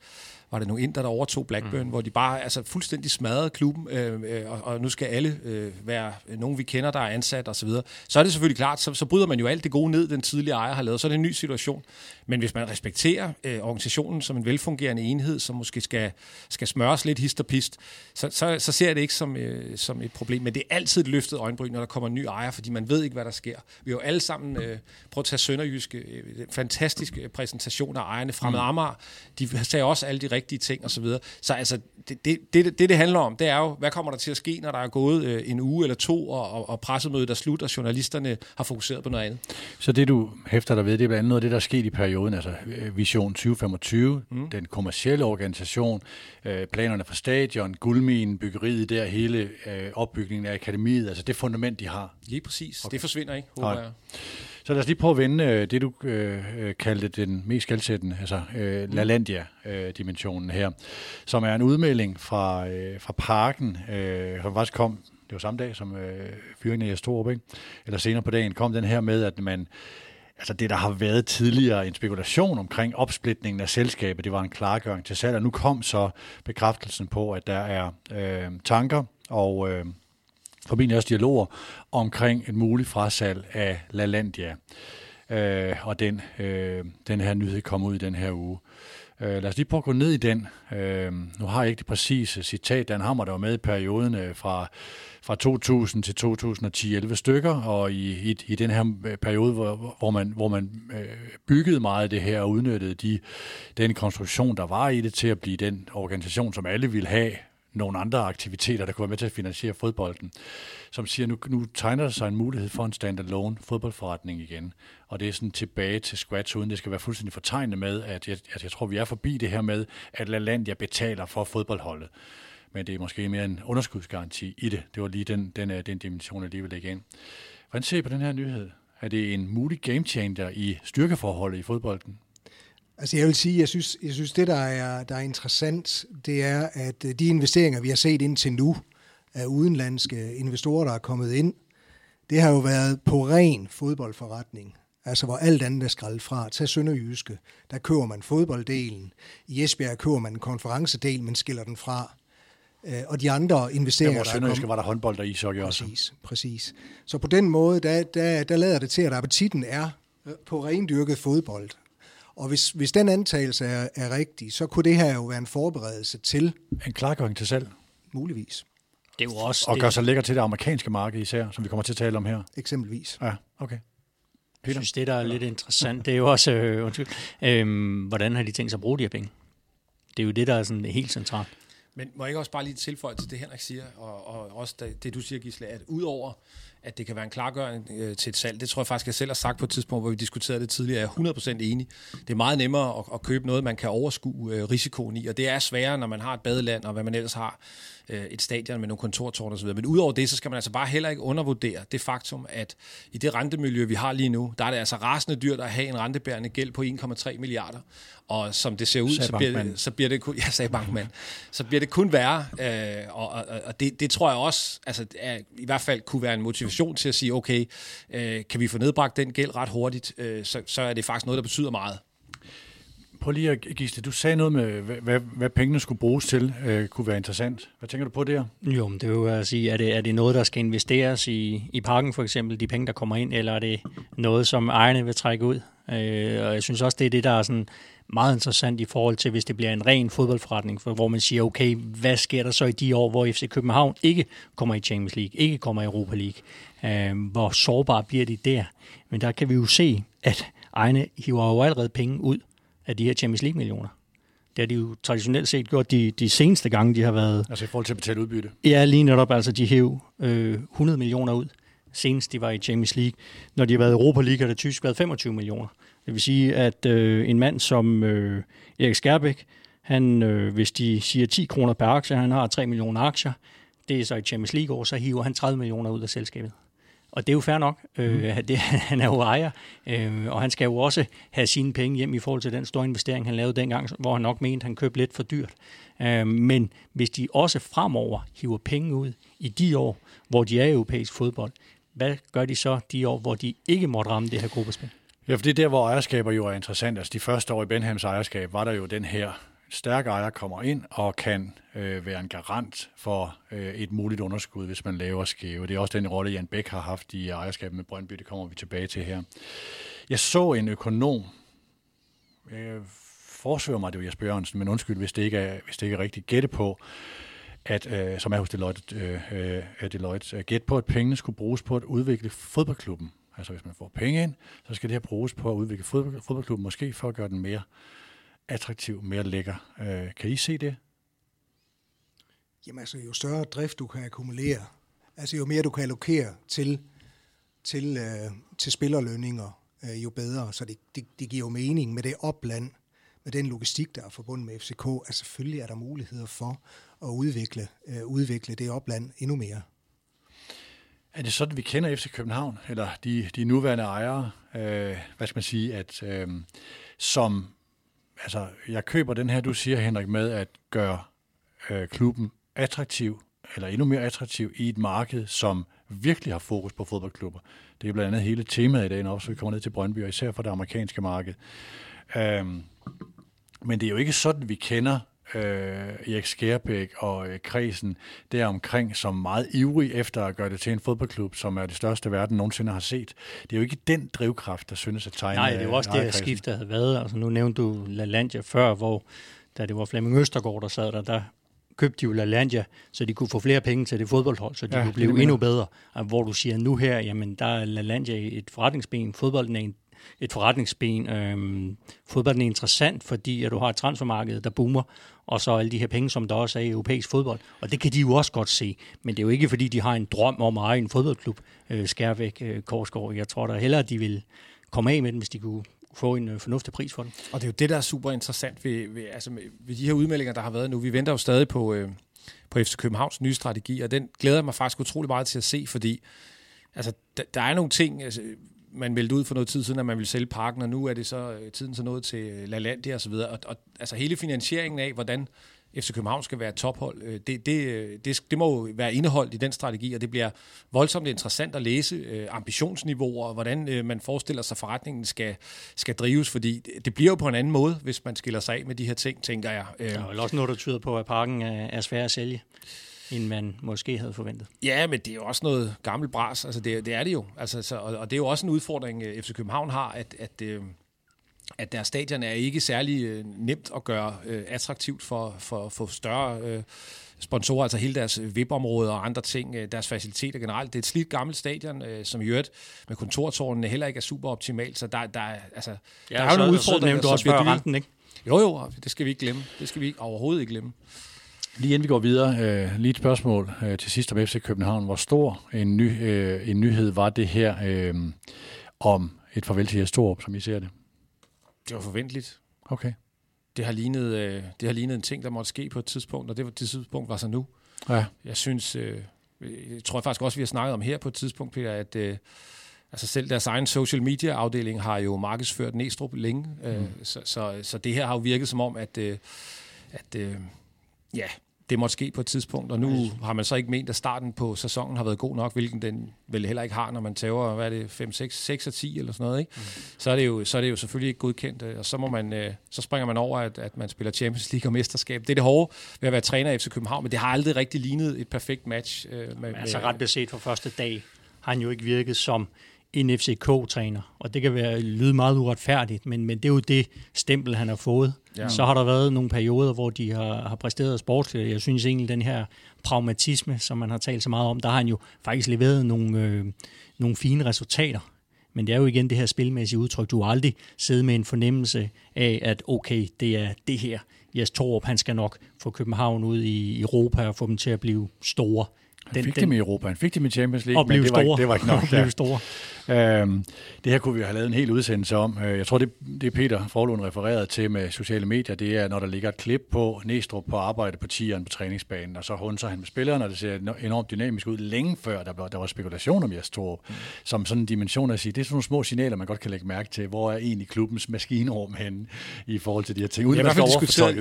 [SPEAKER 5] var det nogle inder, der overtog Blackburn, mm. hvor de bare altså, fuldstændig smadrede klubben, øh, øh, og, og nu skal alle øh, være nogen, vi kender, der er ansat osv. Så, så er det selvfølgelig klart, så, så bryder man jo alt det gode ned, den tidligere ejer har lavet. Så er det en ny situation. Men hvis man respekterer øh, organisationen som en velfungerende enhed, som måske skal, skal smøres lidt hist og pist, så, så, så ser jeg det ikke som, øh, som et problem. Men det er altid et løftet øjenbryn, når der kommer en ny ejer, fordi man ved ikke, hvad der sker. Vi har jo alle sammen øh, prøvet at tage Sønderjyske, øh, fantastiske præsentation af ejerne fremad mm. Amager. De sagde også alle de rigtige ting osv. Så, videre. så altså, det, det, det, det, det handler om, det er jo, hvad kommer der til at ske, når der er gået øh, en uge eller to, og, og, og pressemødet er slut, og journalisterne har fokuseret på noget andet.
[SPEAKER 2] Så det, du hæfter dig ved, det er blandt andet noget af det, der er sket i perioden, altså øh, Vision 2025, mm. den kommercielle organisation, øh, planerne for stadion, guldminen, byggeriet der, hele øh, opbygningen af akademiet, altså det fundament, de har.
[SPEAKER 5] Lige præcis. Okay. Det forsvinder ikke, håber Nej. jeg.
[SPEAKER 2] Så lad os lige prøve at vende øh, det, du øh, kaldte den mest skældsættende, altså øh, LaLandia-dimensionen her, som er en udmelding fra, øh, fra parken, øh, som faktisk kom, det var samme dag som øh, fyringen af Jes ikke? eller senere på dagen, kom den her med, at man altså det, der har været tidligere en spekulation omkring opsplitningen af selskabet, det var en klargøring til salg, og nu kom så bekræftelsen på, at der er øh, tanker og øh, formentlig også dialoger omkring et muligt frasalg af LaLandia. Øh, og den, øh, den her nyhed kom ud i den her uge. Øh, lad os lige prøve at gå ned i den. Øh, nu har jeg ikke det præcise citat. Dan Hammer, der var med i perioden øh, fra, fra 2000 til 2010, 11 stykker, og i, i, i den her øh, periode, hvor, hvor man, hvor man øh, byggede meget af det her og udnyttede de, den konstruktion, der var i det, til at blive den organisation, som alle ville have nogle andre aktiviteter, der kunne være med til at finansiere fodbolden, som siger, nu, nu tegner der sig en mulighed for en standalone fodboldforretning igen. Og det er sådan tilbage til scratch, uden det skal være fuldstændig fortegnet med, at jeg, at jeg tror, vi er forbi det her med, at LaLandia betaler for fodboldholdet. Men det er måske mere en underskudsgaranti i det. Det var lige den, den, øh, den dimension, jeg lige vil lægge ind. Hvordan ser I på den her nyhed? Er det en mulig game changer i styrkeforholdet i fodbolden?
[SPEAKER 3] Altså jeg vil sige, jeg synes, jeg synes det, der er, der er interessant, det er, at øh, de investeringer, vi har set indtil nu, af udenlandske investorer, der er kommet ind, det har jo været på ren fodboldforretning. Altså hvor alt andet er skrællet fra. Tag Sønderjyske, der køber man fodbolddelen. I Esbjerg køber man en konferencedel, men skiller den fra. Øh, og de andre investeringer,
[SPEAKER 2] der er kommet... var der håndbold og ishockey
[SPEAKER 3] også. Præcis, præcis. Så på den måde, der, der, der lader det til, at appetitten er øh, på rendyrket fodbold. Og hvis, hvis den antagelse er, er rigtig, så kunne det her jo være en forberedelse til...
[SPEAKER 2] En klargøring til salg.
[SPEAKER 3] Muligvis.
[SPEAKER 4] Det er jo også...
[SPEAKER 2] Og
[SPEAKER 4] det...
[SPEAKER 2] gør sig lækker til det amerikanske marked især, som vi kommer til at tale om her.
[SPEAKER 3] Eksempelvis.
[SPEAKER 2] Ja, okay.
[SPEAKER 4] Peter? Jeg synes, det der er lidt interessant, det er jo også, øh, undskyld, øh, hvordan har de tænkt sig at bruge de her penge? Det er jo det, der er sådan helt centralt.
[SPEAKER 5] Men må jeg ikke også bare lige tilføje til det, Henrik siger, og, og også det, det, du siger, Gisle, at udover at det kan være en klargøring øh, til et salg. Det tror jeg faktisk, jeg selv har sagt på et tidspunkt, hvor vi diskuterede det tidligere. Jeg er 100% enig. Det er meget nemmere at, at købe noget, man kan overskue øh, risikoen i, og det er sværere, når man har et badeland, og hvad man ellers har, øh, et stadion med nogle kontortårn osv. Men udover det, så skal man altså bare heller ikke undervurdere det faktum, at i det rentemiljø, vi har lige nu, der er det altså rasende dyrt at have en rentebærende gæld på 1,3 milliarder. Og som det ser ud, så bliver, det, så bliver det kun, ja, sagde bankmand, så bliver det kun værre. Øh, og og, og det, det tror jeg også, altså er, i hvert fald kunne være en motivation til at sige, okay, øh, kan vi få nedbragt den gæld ret hurtigt, øh, så, så er det faktisk noget, der betyder meget.
[SPEAKER 2] Prøv lige at Gisle, du sagde noget med, hvad, hvad, hvad pengene skulle bruges til, øh, kunne være interessant. Hvad tænker du på der?
[SPEAKER 4] Jo, men det er jo at sige, er det, er det noget, der skal investeres i, i parken for eksempel, de penge, der kommer ind, eller er det noget, som ejerne vil trække ud? Øh, og jeg synes også, det er det, der er sådan meget interessant i forhold til, hvis det bliver en ren fodboldforretning, for, hvor man siger, okay, hvad sker der så i de år, hvor FC København ikke kommer i Champions League, ikke kommer i Europa League? Øh, hvor sårbare bliver de der? Men der kan vi jo se, at ejerne hiver jo allerede penge ud af de her Champions League-millioner. Det har de jo traditionelt set gjort de, de seneste gange, de har været...
[SPEAKER 2] Altså i forhold til at betale udbytte?
[SPEAKER 4] Ja, lige netop. Altså, de hæv øh, 100 millioner ud, senest de var i Champions League. Når de har været i Europa League, har det tysk været 25 millioner. Det vil sige, at øh, en mand som øh, Erik Skærbæk, han, øh, hvis de siger 10 kroner per aktie, han har 3 millioner aktier, det er så i Champions League år, så hiver han 30 millioner ud af selskabet. Og det er jo fair nok. Mm. Øh, det, han er jo ejer, øh, og han skal jo også have sine penge hjem i forhold til den store investering, han lavede dengang, hvor han nok mente, han købte lidt for dyrt. Øh, men hvis de også fremover hiver penge ud i de år, hvor de er i europæisk fodbold, hvad gør de så de år, hvor de ikke måtte ramme det her gruppespil?
[SPEAKER 2] Ja, for det er der, hvor ejerskaber jo er interessant. Altså de første år i Benhams ejerskab var der jo den her stærk ejer kommer ind og kan øh, være en garant for øh, et muligt underskud, hvis man laver skæve. Det er også den rolle, Jan Bæk har haft i ejerskabet med Brøndby. Det kommer vi tilbage til her. Jeg så en økonom, jeg forsøger mig, det var Jesper Jørgensen, men undskyld, hvis det ikke er, hvis det ikke er rigtigt, gætte på, at, øh, som er hos Deloitte, øh, øh, Deloitte øh, gætte på, at pengene skulle bruges på at udvikle fodboldklubben. Altså hvis man får penge ind, så skal det her bruges på at udvikle fodboldklubben, måske for at gøre den mere attraktiv, mere lækker. Øh, kan I se det?
[SPEAKER 3] Jamen altså, jo større drift du kan akkumulere, altså jo mere du kan allokere til, til, øh, til spillerlønninger, øh, jo bedre. Så det, det, det giver jo mening med det opland, med den logistik, der er forbundet med FCK, at selvfølgelig er der muligheder for at udvikle, øh, udvikle det opland endnu mere.
[SPEAKER 2] Er det sådan, vi kender FC København, eller de, de nuværende ejere, øh, hvad skal man sige, at øh, som, altså jeg køber den her, du siger Henrik, med at gøre øh, klubben attraktiv, eller endnu mere attraktiv i et marked, som virkelig har fokus på fodboldklubber. Det er blandt andet hele temaet i dag, når vi kommer ned til Brøndby, og især for det amerikanske marked. Øh, men det er jo ikke sådan, vi kender øh, Erik Skærbæk og øh, kredsen deromkring, som meget ivrig efter at gøre det til en fodboldklub, som er det største verden nogensinde har set. Det er jo ikke den drivkraft, der synes at tegne
[SPEAKER 4] Nej, det er jo også det skift, der havde været. Altså, nu nævnte du LaLandia før, hvor da det var Flemming Østergaard, der sad der, der købte de jo LaLandia, så de kunne få flere penge til det fodboldhold, så de ja, kunne blive endnu bedre. Og hvor du siger nu her, jamen der er LaLandia et forretningsben, fodbolden er en et forretningsben. Øhm, fodbolden er interessant, fordi at du har et transfermarked, der boomer, og så alle de her penge, som der også er i europæisk fodbold. Og det kan de jo også godt se. Men det er jo ikke, fordi de har en drøm om at eje en fodboldklub, øh, Skærvæk, øh, Korsgaard. Jeg tror da hellere, at de vil komme af med den, hvis de kunne få en øh, fornuftig pris for den.
[SPEAKER 5] Og det er jo det, der er super interessant ved, ved, altså med, ved de her udmeldinger, der har været nu. Vi venter jo stadig på, øh, på FC Københavns nye strategi, og den glæder jeg mig faktisk utrolig meget til at se, fordi altså, der, der er nogle ting, altså, man meldte ud for noget tid siden, at man ville sælge parken, og nu er det så øh, tiden så noget til øh, LaLandia og så videre. Og, og altså hele finansieringen af, hvordan FC København skal være et tophold, øh, det, det, øh, det, det må jo være indeholdt i den strategi, og det bliver voldsomt interessant at læse ambitionsniveauer, og hvordan man forestiller sig, at forretningen skal, skal drives, fordi det bliver jo på en anden måde, hvis man skiller sig af med de her ting, tænker jeg.
[SPEAKER 4] Der er også noget, der tyder på, at parken er svær at sælge end man måske havde forventet.
[SPEAKER 5] Ja, men det er jo også noget gammelt bras. Altså, det, det er det jo. Altså, så, og, og det er jo også en udfordring, øh, FC København har, at, at, øh, at deres stadion er ikke særlig øh, nemt at gøre øh, attraktivt for, for, for større øh, sponsorer, altså hele deres VIP-område og andre ting, deres faciliteter generelt. Det er et slidt gammelt stadion, som i øvrigt med kontortårnene heller ikke er super optimalt, så der, der, altså,
[SPEAKER 4] ja, der er jo nogle udfordringer, så du også før renten, ikke?
[SPEAKER 5] Jo, jo, det skal vi ikke glemme. Det skal vi ikke, overhovedet ikke glemme.
[SPEAKER 2] Lige inden vi går videre, øh, lige et spørgsmål øh, til sidst om FC København. Hvor stor en, ny, øh, en nyhed var det her øh, om et farvel til Jes Torup, som I ser det?
[SPEAKER 5] Det var forventeligt.
[SPEAKER 2] Okay.
[SPEAKER 5] Det har, lignet, øh, det har lignet en ting, der måtte ske på et tidspunkt, og det, var, det tidspunkt var så nu.
[SPEAKER 2] Ja.
[SPEAKER 5] Jeg synes, øh, jeg tror faktisk også, vi har snakket om her på et tidspunkt, Peter, at øh, altså selv deres egen social media afdeling har jo markedsført Næstrup længe, øh, mm. så, så, så det her har jo virket som om, at, øh, at øh, ja, det måtte ske på et tidspunkt, og nu har man så ikke ment, at starten på sæsonen har været god nok, hvilken den vel heller ikke har, når man tager, hvad er det, 5, 6, 6 og 10 eller sådan noget, ikke? Mm. Så, er det jo, så er det jo selvfølgelig ikke godkendt, og så, må man, øh, så springer man over, at, at man spiller Champions League og mesterskab. Det er det hårde ved at være træner i FC København, men det har aldrig rigtig lignet et perfekt match.
[SPEAKER 4] Øh, med, altså ret beset for første dag har han jo ikke virket som en FCK-træner, og det kan være lyde meget uretfærdigt, men, men det er jo det stempel, han har fået. Ja. Så har der været nogle perioder, hvor de har, har præsteret sportsligt. Jeg synes egentlig, den her pragmatisme, som man har talt så meget om, der har han jo faktisk leveret nogle, øh, nogle fine resultater. Men det er jo igen det her spilmæssige udtryk. Du har aldrig siddet med en fornemmelse af, at okay, det er det her. Jes Torup, han skal nok få København ud i Europa og få dem til at blive store.
[SPEAKER 2] Han fik den, dem i Europa, han fik dem i Champions League,
[SPEAKER 4] men
[SPEAKER 2] det
[SPEAKER 4] var,
[SPEAKER 2] ikke, det var ikke nok.
[SPEAKER 4] Og blive store.
[SPEAKER 2] Øhm, det her kunne vi have lavet en hel udsendelse om. Øh, jeg tror, det, det Peter Forlund refererede til med sociale medier, det er, når der ligger et klip på Næstrup på arbejde på tieren på træningsbanen, og så hunser han med spillerne, og det ser enormt dynamisk ud længe før, der, var, der var spekulation om Jes Torup, mm. som sådan en dimension at sige, det er sådan nogle små signaler, man godt kan lægge mærke til, hvor er egentlig klubbens maskinrum henne i forhold til de her ting.
[SPEAKER 5] Uden ja,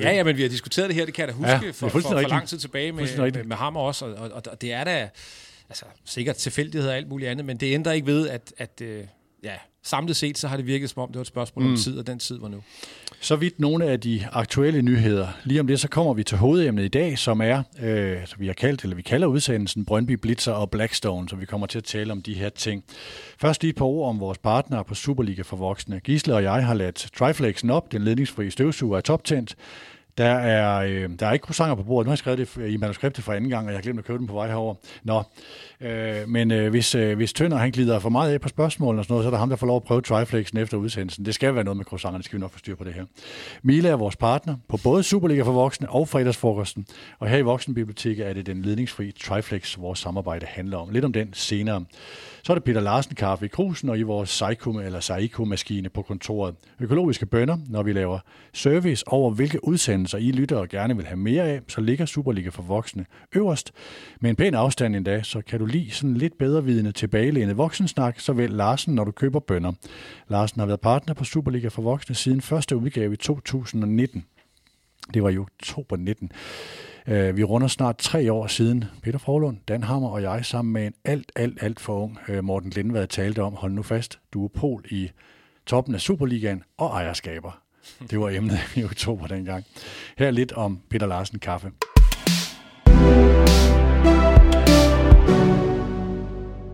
[SPEAKER 5] ja, ja, men vi har diskuteret det her, det kan jeg da huske ja, for, for, for, lang tid tilbage med, med, med ham også, og, og, og det er da altså, sikkert tilfældighed og alt muligt andet, men det ændrer ikke ved, at, at, øh, ja, samlet set, så har det virket som om, det var et spørgsmål mm. om tid, og den tid var nu.
[SPEAKER 2] Så vidt nogle af de aktuelle nyheder. Lige om det, så kommer vi til hovedemnet i dag, som er, øh, som vi har kaldt, eller vi kalder udsendelsen, Brøndby Blitzer og Blackstone, så vi kommer til at tale om de her ting. Først lige et par ord om vores partnere på Superliga for voksne. Gisle og jeg har ladt Triflexen op, den ledningsfri støvsuger er toptændt. Der er, øh, der er ikke croissanter på bordet. Nu har jeg skrevet det i manuskriptet for anden gang, og jeg har glemt at købe dem på vej herover. Nå, øh, men øh, hvis, øh, hvis Tønder han glider for meget af på spørgsmålene og sådan noget, så er der ham, der får lov at prøve triflexen efter udsendelsen. Det skal være noget med croissanterne, det skal vi nok få styr på det her. Mila er vores partner på både Superliga for voksne og fredagsfrokosten, og her i Voksenbiblioteket er det den ledningsfri triflex, vores samarbejde handler om. Lidt om den senere. Så er det Peter Larsen kaffe i krusen og i vores Saiko eller Saiko-maskine på kontoret. Økologiske bønder, når vi laver service over hvilke udsendelser i lytter og gerne vil have mere af, så ligger Superliga for voksne øverst. Med en pæn afstand endda, så kan du lige sådan lidt bedre vidende tilbagelænet voksensnak, så vel Larsen, når du køber bønder. Larsen har været partner på Superliga for voksne siden første udgave i 2019. Det var i oktober 19. Øh, vi runder snart tre år siden. Peter Forlund, Dan Hammer og jeg sammen med en alt, alt, alt for ung øh, Morten Lindvad talte om, hold nu fast, duopol i toppen af Superligaen og ejerskaber. Det var emnet i oktober dengang. Her lidt om Peter Larsen kaffe.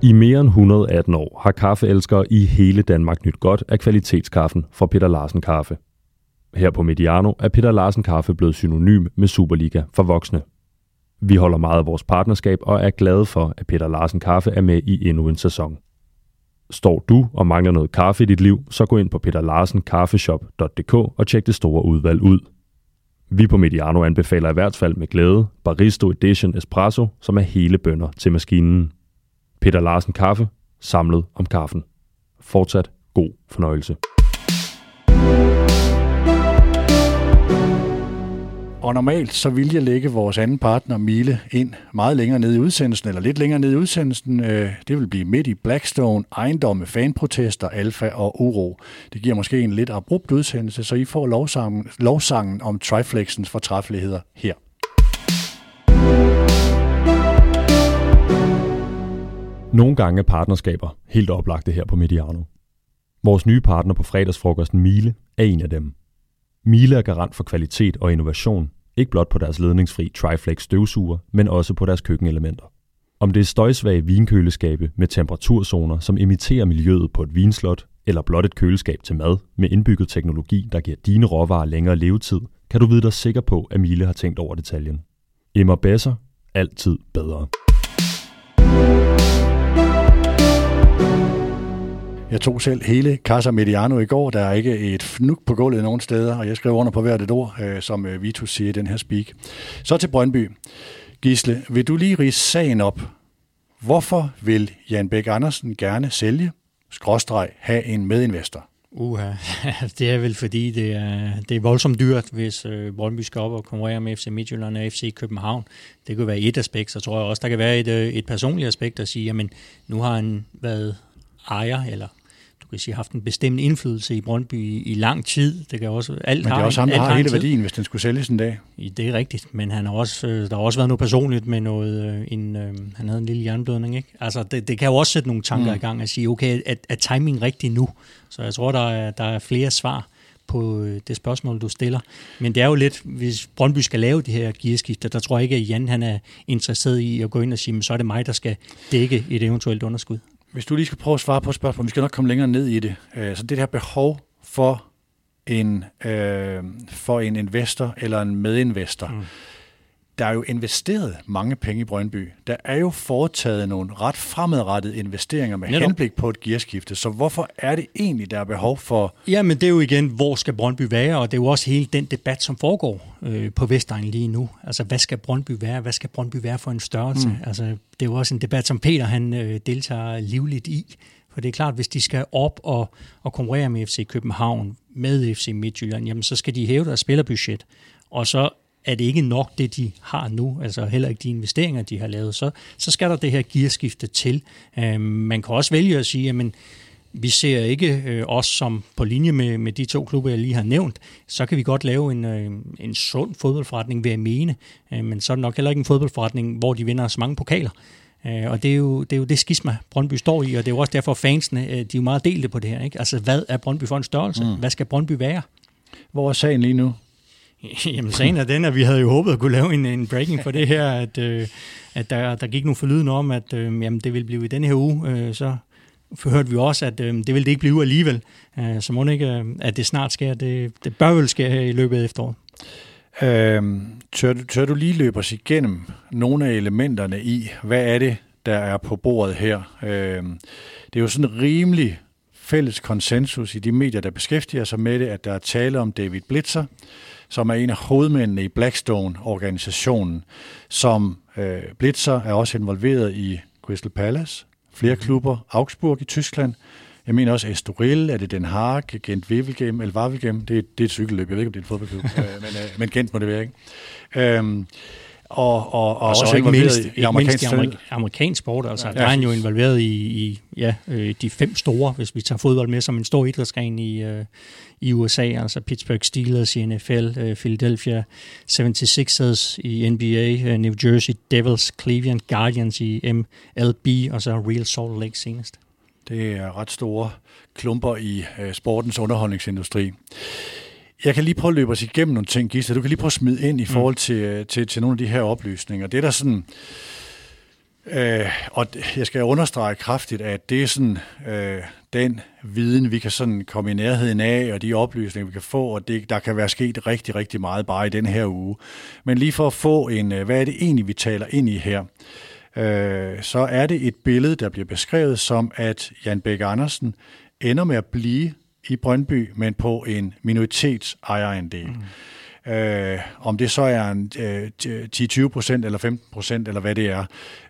[SPEAKER 1] I mere end 118 år har kaffeelskere i hele Danmark nyt godt af kvalitetskaffen fra Peter Larsen Kaffe. Her på Mediano er Peter Larsen Kaffe blevet synonym med Superliga for voksne. Vi holder meget af vores partnerskab og er glade for, at Peter Larsen Kaffe er med i endnu en sæson. Står du og mangler noget kaffe i dit liv, så gå ind på peterlarsenkaffeshop.dk og tjek det store udvalg ud. Vi på Mediano anbefaler i hvert fald med glæde Baristo Edition Espresso, som er hele bønder til maskinen. Peter Larsen Kaffe, samlet om kaffen. Fortsat god fornøjelse.
[SPEAKER 2] Og normalt så vil jeg lægge vores anden partner, Mile, ind meget længere ned i udsendelsen, eller lidt længere ned i udsendelsen. Øh, det vil blive midt i Blackstone, ejendomme, fanprotester, alfa og uro. Det giver måske en lidt abrupt udsendelse, så I får lovsangen, lovsangen om Triflexens fortræffeligheder her.
[SPEAKER 1] Nogle gange er partnerskaber helt oplagte her på Mediano. Vores nye partner på fredagsfrokosten Mile er en af dem. Miele er garant for kvalitet og innovation, ikke blot på deres ledningsfri Triflex støvsuger, men også på deres køkkenelementer. Om det er støjsvage vinkøleskabe med temperaturzoner, som imiterer miljøet på et vinslot, eller blot et køleskab til mad med indbygget teknologi, der giver dine råvarer længere levetid, kan du vide dig sikker på, at Miele har tænkt over detaljen. Emmer Besser. Altid bedre.
[SPEAKER 2] Jeg tog selv hele Casa Mediano i går. Der er ikke et fnuk på gulvet nogen steder, og jeg skrev under på hvert et ord, øh, som øh, Vitus siger i den her speak. Så til Brøndby. Gisle, vil du lige rise sagen op? Hvorfor vil Jan Bæk Andersen gerne sælge, skråstreg, have en medinvestor?
[SPEAKER 4] Uha, det er vel fordi, det er, det er voldsomt dyrt, hvis øh, Brøndby skal op og konkurrere med FC Midtjylland og FC København. Det kan være et aspekt, så tror jeg også, der kan være et, øh, et personligt aspekt at sige, jamen nu har han været ejer eller kan sige, haft en bestemt indflydelse i Brøndby i, i lang tid. Det kan også,
[SPEAKER 2] alt men det er også ham, der har hele tid. værdien, hvis den skulle sælges en dag.
[SPEAKER 4] Det er rigtigt, men han har også, øh, der har også været noget personligt med noget, øh, en, øh, han havde en lille jernblødning, ikke? Altså, det, det kan jo også sætte nogle tanker mm. i gang at sige, okay, er, er timing rigtig nu? Så jeg tror, der er, der er flere svar på det spørgsmål, du stiller. Men det er jo lidt, hvis Brøndby skal lave det her gearskifte, der tror jeg ikke, at Jan han er interesseret i at gå ind og sige, så er det mig, der skal dække et eventuelt underskud.
[SPEAKER 2] Hvis du lige skal prøve at svare på spørgsmålet, vi skal nok komme længere ned i det. Øh, så det her behov for en, øh, for en investor eller en medinvestor. Mm. Der er jo investeret mange penge i Brøndby. Der er jo foretaget nogle ret fremadrettede investeringer med Netop. henblik på et gearskifte. Så hvorfor er det egentlig, der er behov for...
[SPEAKER 4] Ja, men det er jo igen, hvor skal Brøndby være? Og det er jo også hele den debat, som foregår øh, på Vestegnen lige nu. Altså, hvad skal Brøndby være? Hvad skal Brøndby være for en størrelse? Mm. Altså, det er jo også en debat, som Peter han øh, deltager livligt i. For det er klart, hvis de skal op og, og konkurrere med FC København, med FC Midtjylland, jamen så skal de hæve deres spillerbudget. Og så er det ikke nok det, de har nu, altså heller ikke de investeringer, de har lavet, så, så skal der det her gearskifte til. Øh, man kan også vælge at sige, at vi ser ikke øh, os som på linje med, med de to klubber, jeg lige har nævnt, så kan vi godt lave en, øh, en sund fodboldforretning, ved at mene, øh, men så er det nok heller ikke en fodboldforretning, hvor de vinder så mange pokaler. Øh, og det er, jo, det er jo det skisma, Brøndby står i, og det er jo også derfor, fansene de er jo meget delte på det her. Ikke? Altså, hvad er Brøndby for en størrelse? Mm. Hvad skal Brøndby være?
[SPEAKER 2] Hvor er sagen lige nu?
[SPEAKER 4] Jamen, sagen er den, at vi havde jo håbet at kunne lave en, en breaking for det her, at, øh, at der, der gik nogle forlyden om, at øh, jamen, det vil blive i denne her uge. Øh, så hørte vi også, at øh, det ville det ikke blive alligevel. Øh, så må det ikke, øh, at det snart sker. Det, det bør vel ske her i løbet af efteråret.
[SPEAKER 2] Øhm, tør, tør du lige løbe os igennem nogle af elementerne i, hvad er det, der er på bordet her? Øhm, det er jo sådan rimelig fælles konsensus i de medier, der beskæftiger sig med det, at der er tale om David Blitzer, som er en af hovedmændene i Blackstone-organisationen, som øh, Blitzer er også involveret i Crystal Palace, flere mhm. klubber, Augsburg i Tyskland, jeg mener også Estoril, er det Den Haag, Gent Wevelgem, eller Wavelgem, det, det er et cykelløb, jeg ved ikke, om det er en fodboldklub, øh, men, øh, men Gent må det være, ikke? Øhm,
[SPEAKER 4] og, og, og, og også ikke mindst, i, i amerikansk, mindst i amerik- amerikansk sport. Altså, ja, der er han jo involveret i, i ja, øh, de fem store, hvis vi tager fodbold med som en stor idrætsgren i, øh, i USA, altså Pittsburgh Steelers i NFL, øh, Philadelphia 76ers i NBA, øh, New Jersey Devils, Cleveland Guardians i MLB, og så Real Salt Lake senest.
[SPEAKER 2] Det er ret store klumper i øh, sportens underholdningsindustri. Jeg kan lige prøve at løbe os igennem nogle ting, Gisle. Du kan lige prøve at smide ind i mm. forhold til, øh, til, til nogle af de her oplysninger. Det er der sådan... Øh, og jeg skal understrege kraftigt, at det er sådan øh, den viden, vi kan sådan komme i nærheden af, og de oplysninger, vi kan få, og det, der kan være sket rigtig, rigtig meget bare i den her uge. Men lige for at få en, øh, hvad er det egentlig, vi taler ind i her? øh, så er det et billede, der bliver beskrevet som, at Jan Bæk Andersen ender med at blive i Brøndby, men på en minoritets ejerandel. Mm. Øh, om det så er en øh, 10-20 procent eller 15 procent, eller hvad det er.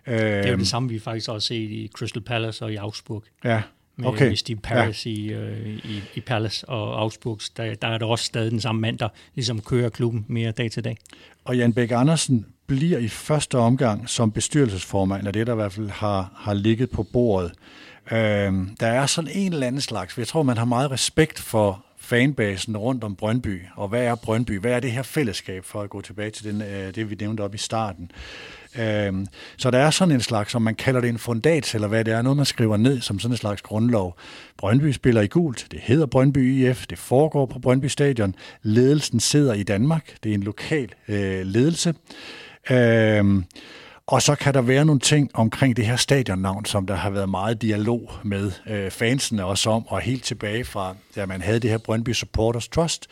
[SPEAKER 4] Øh, det er jo det samme, vi faktisk også set i Crystal Palace og i Augsburg.
[SPEAKER 2] Ja,
[SPEAKER 4] med, okay. med Steve Paris ja. i, øh, i, i Palace og Augsburg, der, der er der også stadig den samme mand, der ligesom kører klubben mere dag til dag.
[SPEAKER 2] Og Jan Bæk Andersen bliver i første omgang som bestyrelsesformand, og det der i hvert fald har, har ligget på bordet. Øh, Øh, der er sådan en eller anden slags, jeg tror, man har meget respekt for fanbasen rundt om Brøndby, og hvad er Brøndby? Hvad er det her fællesskab, for at gå tilbage til den, øh, det, vi nævnte op i starten? Øh, så der er sådan en slags, som man kalder det en fundat, eller hvad det er, noget man skriver ned som sådan en slags grundlov. Brøndby spiller i gult, det hedder Brøndby IF, det foregår på Brøndby Stadion, ledelsen sidder i Danmark, det er en lokal øh, ledelse. Øh, og så kan der være nogle ting omkring det her stadionnavn, som der har været meget dialog med øh, fansene også om, og helt tilbage fra, da man havde det her Brøndby Supporters Trust,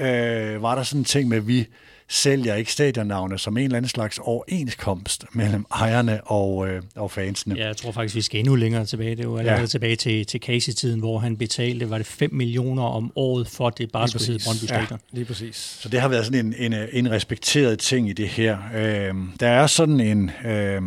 [SPEAKER 2] øh, var der sådan en ting med, at vi sælger ikke stadionnavne som en eller anden slags overenskomst mellem ejerne og, øh, og fansene.
[SPEAKER 4] Ja, jeg tror faktisk, vi skal endnu længere tilbage. Det var allerede ja. tilbage til, til Casey-tiden, hvor han betalte, var det 5 millioner om året for det sidde Brøndby Stadion. Ja,
[SPEAKER 5] lige præcis.
[SPEAKER 2] Så det har været sådan en, en, en respekteret ting i det her. Øh, der er sådan en... Øh,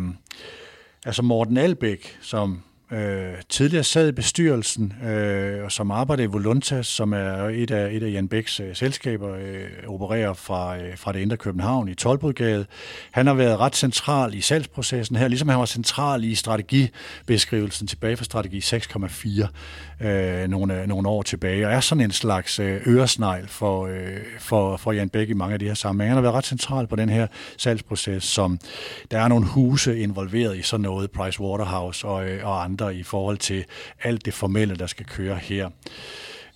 [SPEAKER 2] altså Morten Albæk, som øh, tidligere sad i bestyrelsen, øh, og som arbejder i Voluntas, som er et af, et af Jan Bæks øh, selskaber, øh, opererer fra, øh, fra det indre København i Tolbodgade. Han har været ret central i salgsprocessen her, ligesom han var central i strategibeskrivelsen tilbage fra strategi 6,4 øh, nogle, nogle år tilbage, og er sådan en slags øh, øresnegl for, øh, for, for Jan Bæk i mange af de her sammenhænge. Han har været ret central på den her salgsproces, som der er nogle huse involveret i sådan noget, Price Waterhouse og, øh, og andre andre i forhold til alt det formelle, der skal køre her.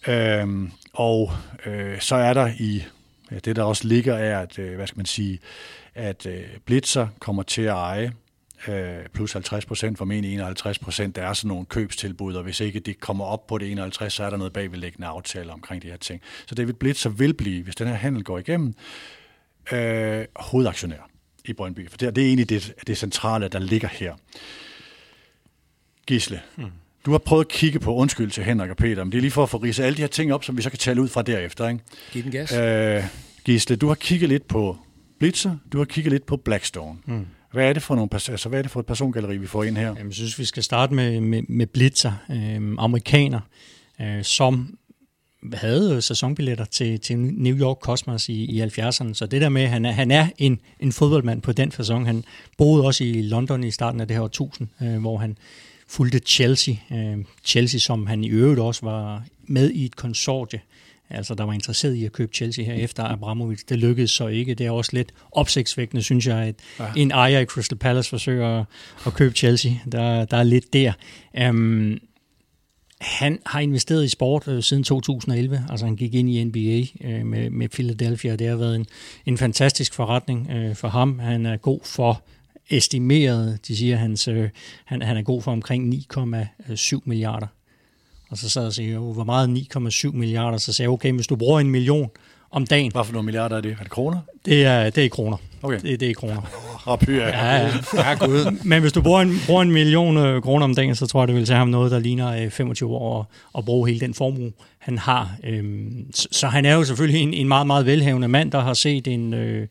[SPEAKER 2] Øhm, og øh, så er der i ja, det, der også ligger, er, at, øh, hvad skal man sige, at øh, Blitzer kommer til at eje øh, plus 50 procent, formentlig 51 procent. Der er sådan nogle købstilbud, og hvis ikke det kommer op på det 51, så er der noget bagvedliggende aftale omkring de her ting. Så David Blitzer vil blive, hvis den her handel går igennem, øh, hovedaktionær i Brøndby. For det, det er egentlig det, det centrale, der ligger her. Gisle, mm. du har prøvet at kigge på, undskyld til Henrik og Peter, men det er lige for at få ridset alle de her ting op, som vi så kan tale ud fra derefter. Ikke?
[SPEAKER 5] Giv den gas. Øh,
[SPEAKER 2] Gisle, du har kigget lidt på Blitzer, du har kigget lidt på Blackstone. Mm. Hvad er det for nogle altså, hvad er det for et persongalleri, vi får ind her?
[SPEAKER 4] Jamen, jeg synes, vi skal starte med, med, med Blitzer, øh, amerikaner, øh, som havde sæsonbilletter til, til New York Cosmos i, i 70'erne. Så det der med, at han er, han er en, en fodboldmand på den fasong. Han boede også i London i starten af det her årtusind, øh, hvor han fulgte Chelsea. Øh, Chelsea, som han i øvrigt også var med i et konsortie altså der var interesseret i at købe Chelsea her efter Abramovic. Det lykkedes så ikke. Det er også lidt opsigtsvækkende, synes jeg, at ja. en ejer i Crystal Palace forsøger at, at købe Chelsea. Der, der er lidt der. Um, han har investeret i sport øh, siden 2011, altså han gik ind i NBA øh, med, med Philadelphia, og det har været en, en fantastisk forretning øh, for ham. Han er god for estimeret, de siger, hans, øh, han, han er god for omkring 9,7 milliarder. Og så sad jeg og sagde, hvor meget 9,7 milliarder? Så sagde jeg, okay, hvis du bruger en million om dagen.
[SPEAKER 2] Hvad for nogle milliarder er det? Er det kroner?
[SPEAKER 4] Det er, det er kroner.
[SPEAKER 2] Okay.
[SPEAKER 4] Det, det er kroner.
[SPEAKER 2] Og pyr,
[SPEAKER 4] ja, ja. ja, gud. Men hvis du bruger en, bruger en million øh, kroner om dagen, så tror jeg, det vil tage ham noget, der ligner 25 øh, år at bruge hele den formue, han har. Øhm, så, så han er jo selvfølgelig en, en meget, meget velhavende mand, der har set en... Øh,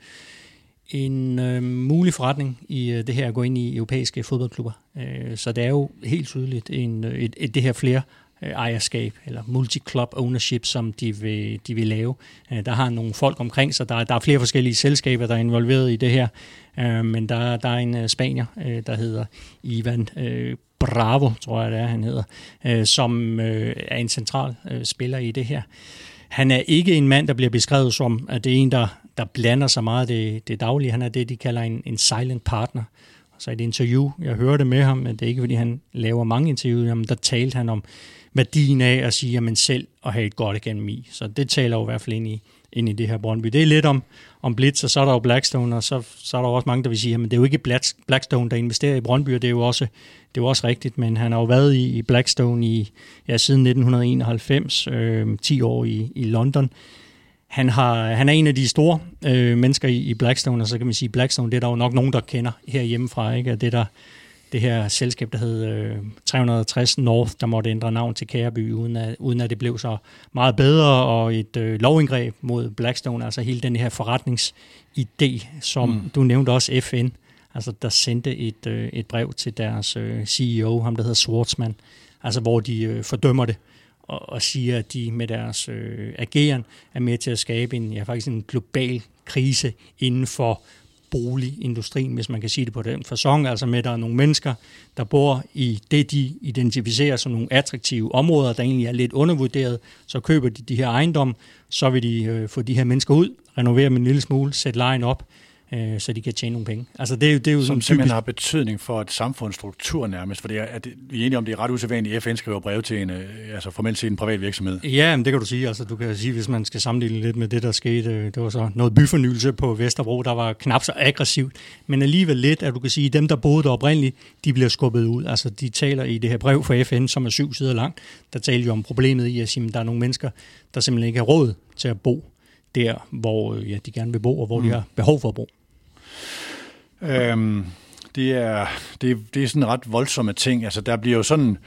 [SPEAKER 4] en øh, mulig forretning i øh, det her at gå ind i europæiske fodboldklubber. Øh, så det er jo helt tydeligt en, øh, et, et, det her flere øh, ejerskab eller multi-club ownership, som de vil, de vil lave. Øh, der har nogle folk omkring sig. Der, der er flere forskellige selskaber, der er involveret i det her. Øh, men der, der er en øh, spanier, øh, der hedder Ivan øh, Bravo, tror jeg det er, han hedder, øh, som øh, er en central øh, spiller i det her. Han er ikke en mand, der bliver beskrevet som, at det er en, der, der blander sig meget det, det daglige. Han er det, de kalder en, en silent partner. Så i et interview, jeg hørte med ham, men det er ikke, fordi han laver mange interviews, jamen, der talte han om værdien af at sige, at man selv at have et godt akademi. Så det taler jo i hvert fald ind i, ind i det her Brøndby. Det er lidt om, om Blitz, og så er der jo Blackstone, og så, så er der også mange, der vil sige, at det er jo ikke Blackstone, der investerer i Brøndby, og det er jo også, det er jo også rigtigt, men han har jo været i, i Blackstone i, ja, siden 1991, øh, 10 år i, i London. Han, har, han er en af de store øh, mennesker i, i Blackstone, og så kan man sige, Blackstone, det er der jo nok nogen, der kender herhjemmefra, ikke? det der det her selskab, der hed øh, 360 North, der måtte ændre navn til Kæreby, uden at, uden at det blev så meget bedre, og et øh, lovindgreb mod Blackstone, altså hele den her forretningsidé, som mm. du nævnte også FN, altså der sendte et, øh, et brev til deres øh, CEO, ham der hedder Schwartzman, altså hvor de øh, fordømmer det, og, og siger, at de med deres øh, ageren er med til at skabe en, ja, faktisk en global krise inden for boligindustrien, hvis man kan sige det på den fasong, altså med, at der er nogle mennesker, der bor i det, de identificerer som nogle attraktive områder, der egentlig er lidt undervurderet, så køber de de her ejendomme, så vil de øh, få de her mennesker ud, renovere dem en lille smule, sætte lejen op, øh, så de kan tjene nogle penge. Altså det, er, det er jo
[SPEAKER 2] Som simpelthen typisk... har betydning for et samfundsstruktur nærmest, for det er, det, vi er enige om, det er ret usædvanligt, at FN skriver brev til en, øh, altså formelt set en privat virksomhed.
[SPEAKER 4] Ja, men det kan du sige. Altså, du kan sige, hvis man skal sammenligne lidt med det, der skete, øh, det var så noget byfornyelse på Vesterbro, der var knap så aggressivt, men alligevel lidt, at du kan sige, at dem, der boede der oprindeligt, de bliver skubbet ud. Altså, de taler i det her brev fra FN, som er syv sider langt, der taler jo om problemet i at sige, at der er nogle mennesker, der simpelthen ikke har råd til at bo der, hvor øh, ja, de gerne vil bo, og hvor mm. de har behov for at bo.
[SPEAKER 2] Øhm, det, er, det, det er sådan ret voldsomme ting. Altså, der bliver jo sådan...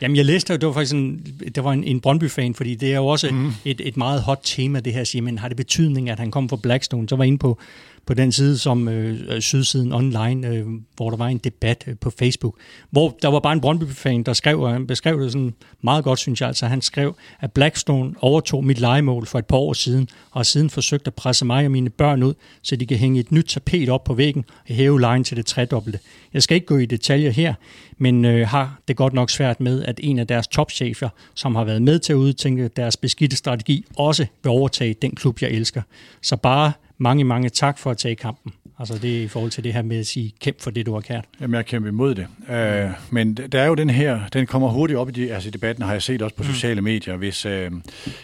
[SPEAKER 4] Jamen, jeg læste, det var faktisk en, det var en, en Brøndby-fan, fordi det er jo også mm. et, et meget hot tema, det her, siger, men har det betydning, at han kom fra Blackstone? Så var inde på, på den side som øh, øh, Sydsiden Online, øh, hvor der var en debat øh, på Facebook, hvor der var bare en Brøndby-fan, der skrev, og han beskrev det sådan meget godt, synes jeg. Altså, han skrev, at Blackstone overtog mit legemål for et par år siden, og har siden forsøgt at presse mig og mine børn ud, så de kan hænge et nyt tapet op på væggen og hæve lejen til det tredobbelte. Jeg skal ikke gå i detaljer her, men øh, har det godt nok svært med, at en af deres topchefer, som har været med til at udtænke deres beskidte strategi, også vil overtage den klub, jeg elsker. Så bare mange, mange tak for at tage kampen. Altså det i forhold til det her med at sige, kæmp for det, du har kært.
[SPEAKER 2] Jamen, jeg kæmper imod det. Uh, men der er jo den her, den kommer hurtigt op i de, altså debatten, har jeg set også på mm. sociale medier, hvis uh,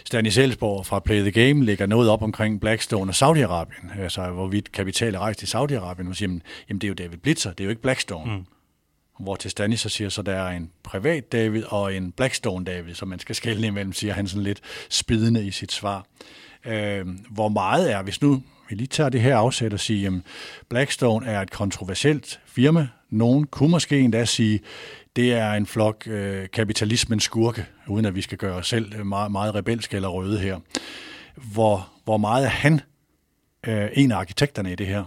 [SPEAKER 2] Stanis Elsborg fra Play the Game lægger noget op omkring Blackstone og Saudi-Arabien, altså hvorvidt kapital er rejst til Saudi-Arabien, og siger, jamen det er jo David Blitzer, det er jo ikke Blackstone. Mm. Hvor til Stanis så siger, så der er en privat David og en Blackstone David, som man skal skælde imellem, siger han sådan lidt spidende i sit svar. Uh, hvor meget er, hvis nu vi lige tager det her afsæt og sige, at Blackstone er et kontroversielt firma. Nogen kunne måske endda sige, det er en flok øh, kapitalismens skurke, uden at vi skal gøre os selv meget, meget rebelske eller røde her. Hvor, hvor meget er han øh, en af arkitekterne i det her?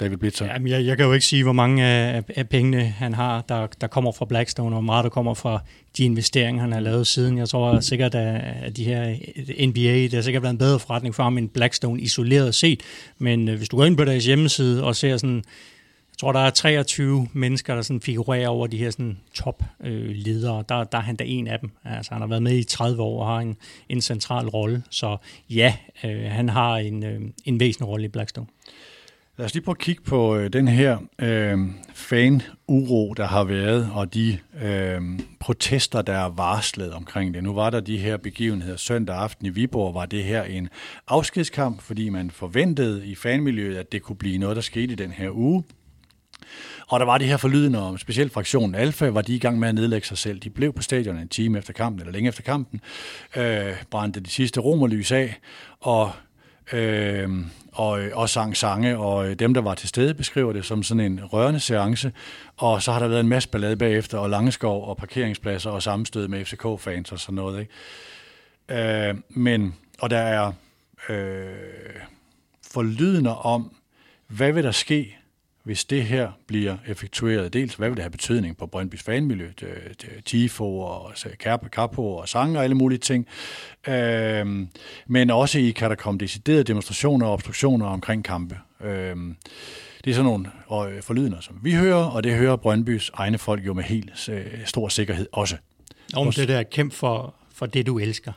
[SPEAKER 2] David Blitzer?
[SPEAKER 4] Jamen, jeg, jeg kan jo ikke sige, hvor mange af, af pengene han har, der, der kommer fra Blackstone, og hvor meget der kommer fra de investeringer, han har lavet siden. Jeg tror sikkert, at de her NBA, det har sikkert været en bedre forretning for ham end Blackstone isoleret set. Men øh, hvis du går ind på deres hjemmeside og ser sådan tror, der er 23 mennesker, der sådan figurerer over de her sådan, top-ledere. Øh, der, der er han da en af dem. Altså, han har været med i 30 år og har en, en central rolle. Så ja, øh, han har en, øh, en væsentlig rolle i Blackstone.
[SPEAKER 2] Lad os lige prøve at kigge på øh, den her øh, fan-uro, der har været, og de øh, protester, der er varslet omkring det. Nu var der de her begivenheder søndag aften i Viborg, var det her en afskedskamp, fordi man forventede i fanmiljøet, at det kunne blive noget, der skete i den her uge. Og der var det her forlydende om, specielt fraktionen Alfa, var de i gang med at nedlægge sig selv. De blev på stadion en time efter kampen, eller længe efter kampen, øh, brændte de sidste romerlys af, og øh, og, og sang sange, og dem, der var til stede, beskriver det som sådan en rørende seance, og så har der været en masse ballade bagefter, og Langeskov og parkeringspladser og sammenstød med FCK-fans og sådan noget. Ikke? Øh, men, og der er øh, forlydende om, hvad vil der ske, hvis det her bliver effektueret, dels hvad vil det have betydning på Brøndby's fanmiljø, tifo og kapo og sange og alle mulige ting, øhm, men også i kan der komme deciderede demonstrationer og obstruktioner omkring kampe. Øhm, det er sådan nogle øh, forlydende, som vi hører, og det hører Brøndbys egne folk jo med helt øh, stor sikkerhed også.
[SPEAKER 4] Om det der kæmp for, for det, du elsker.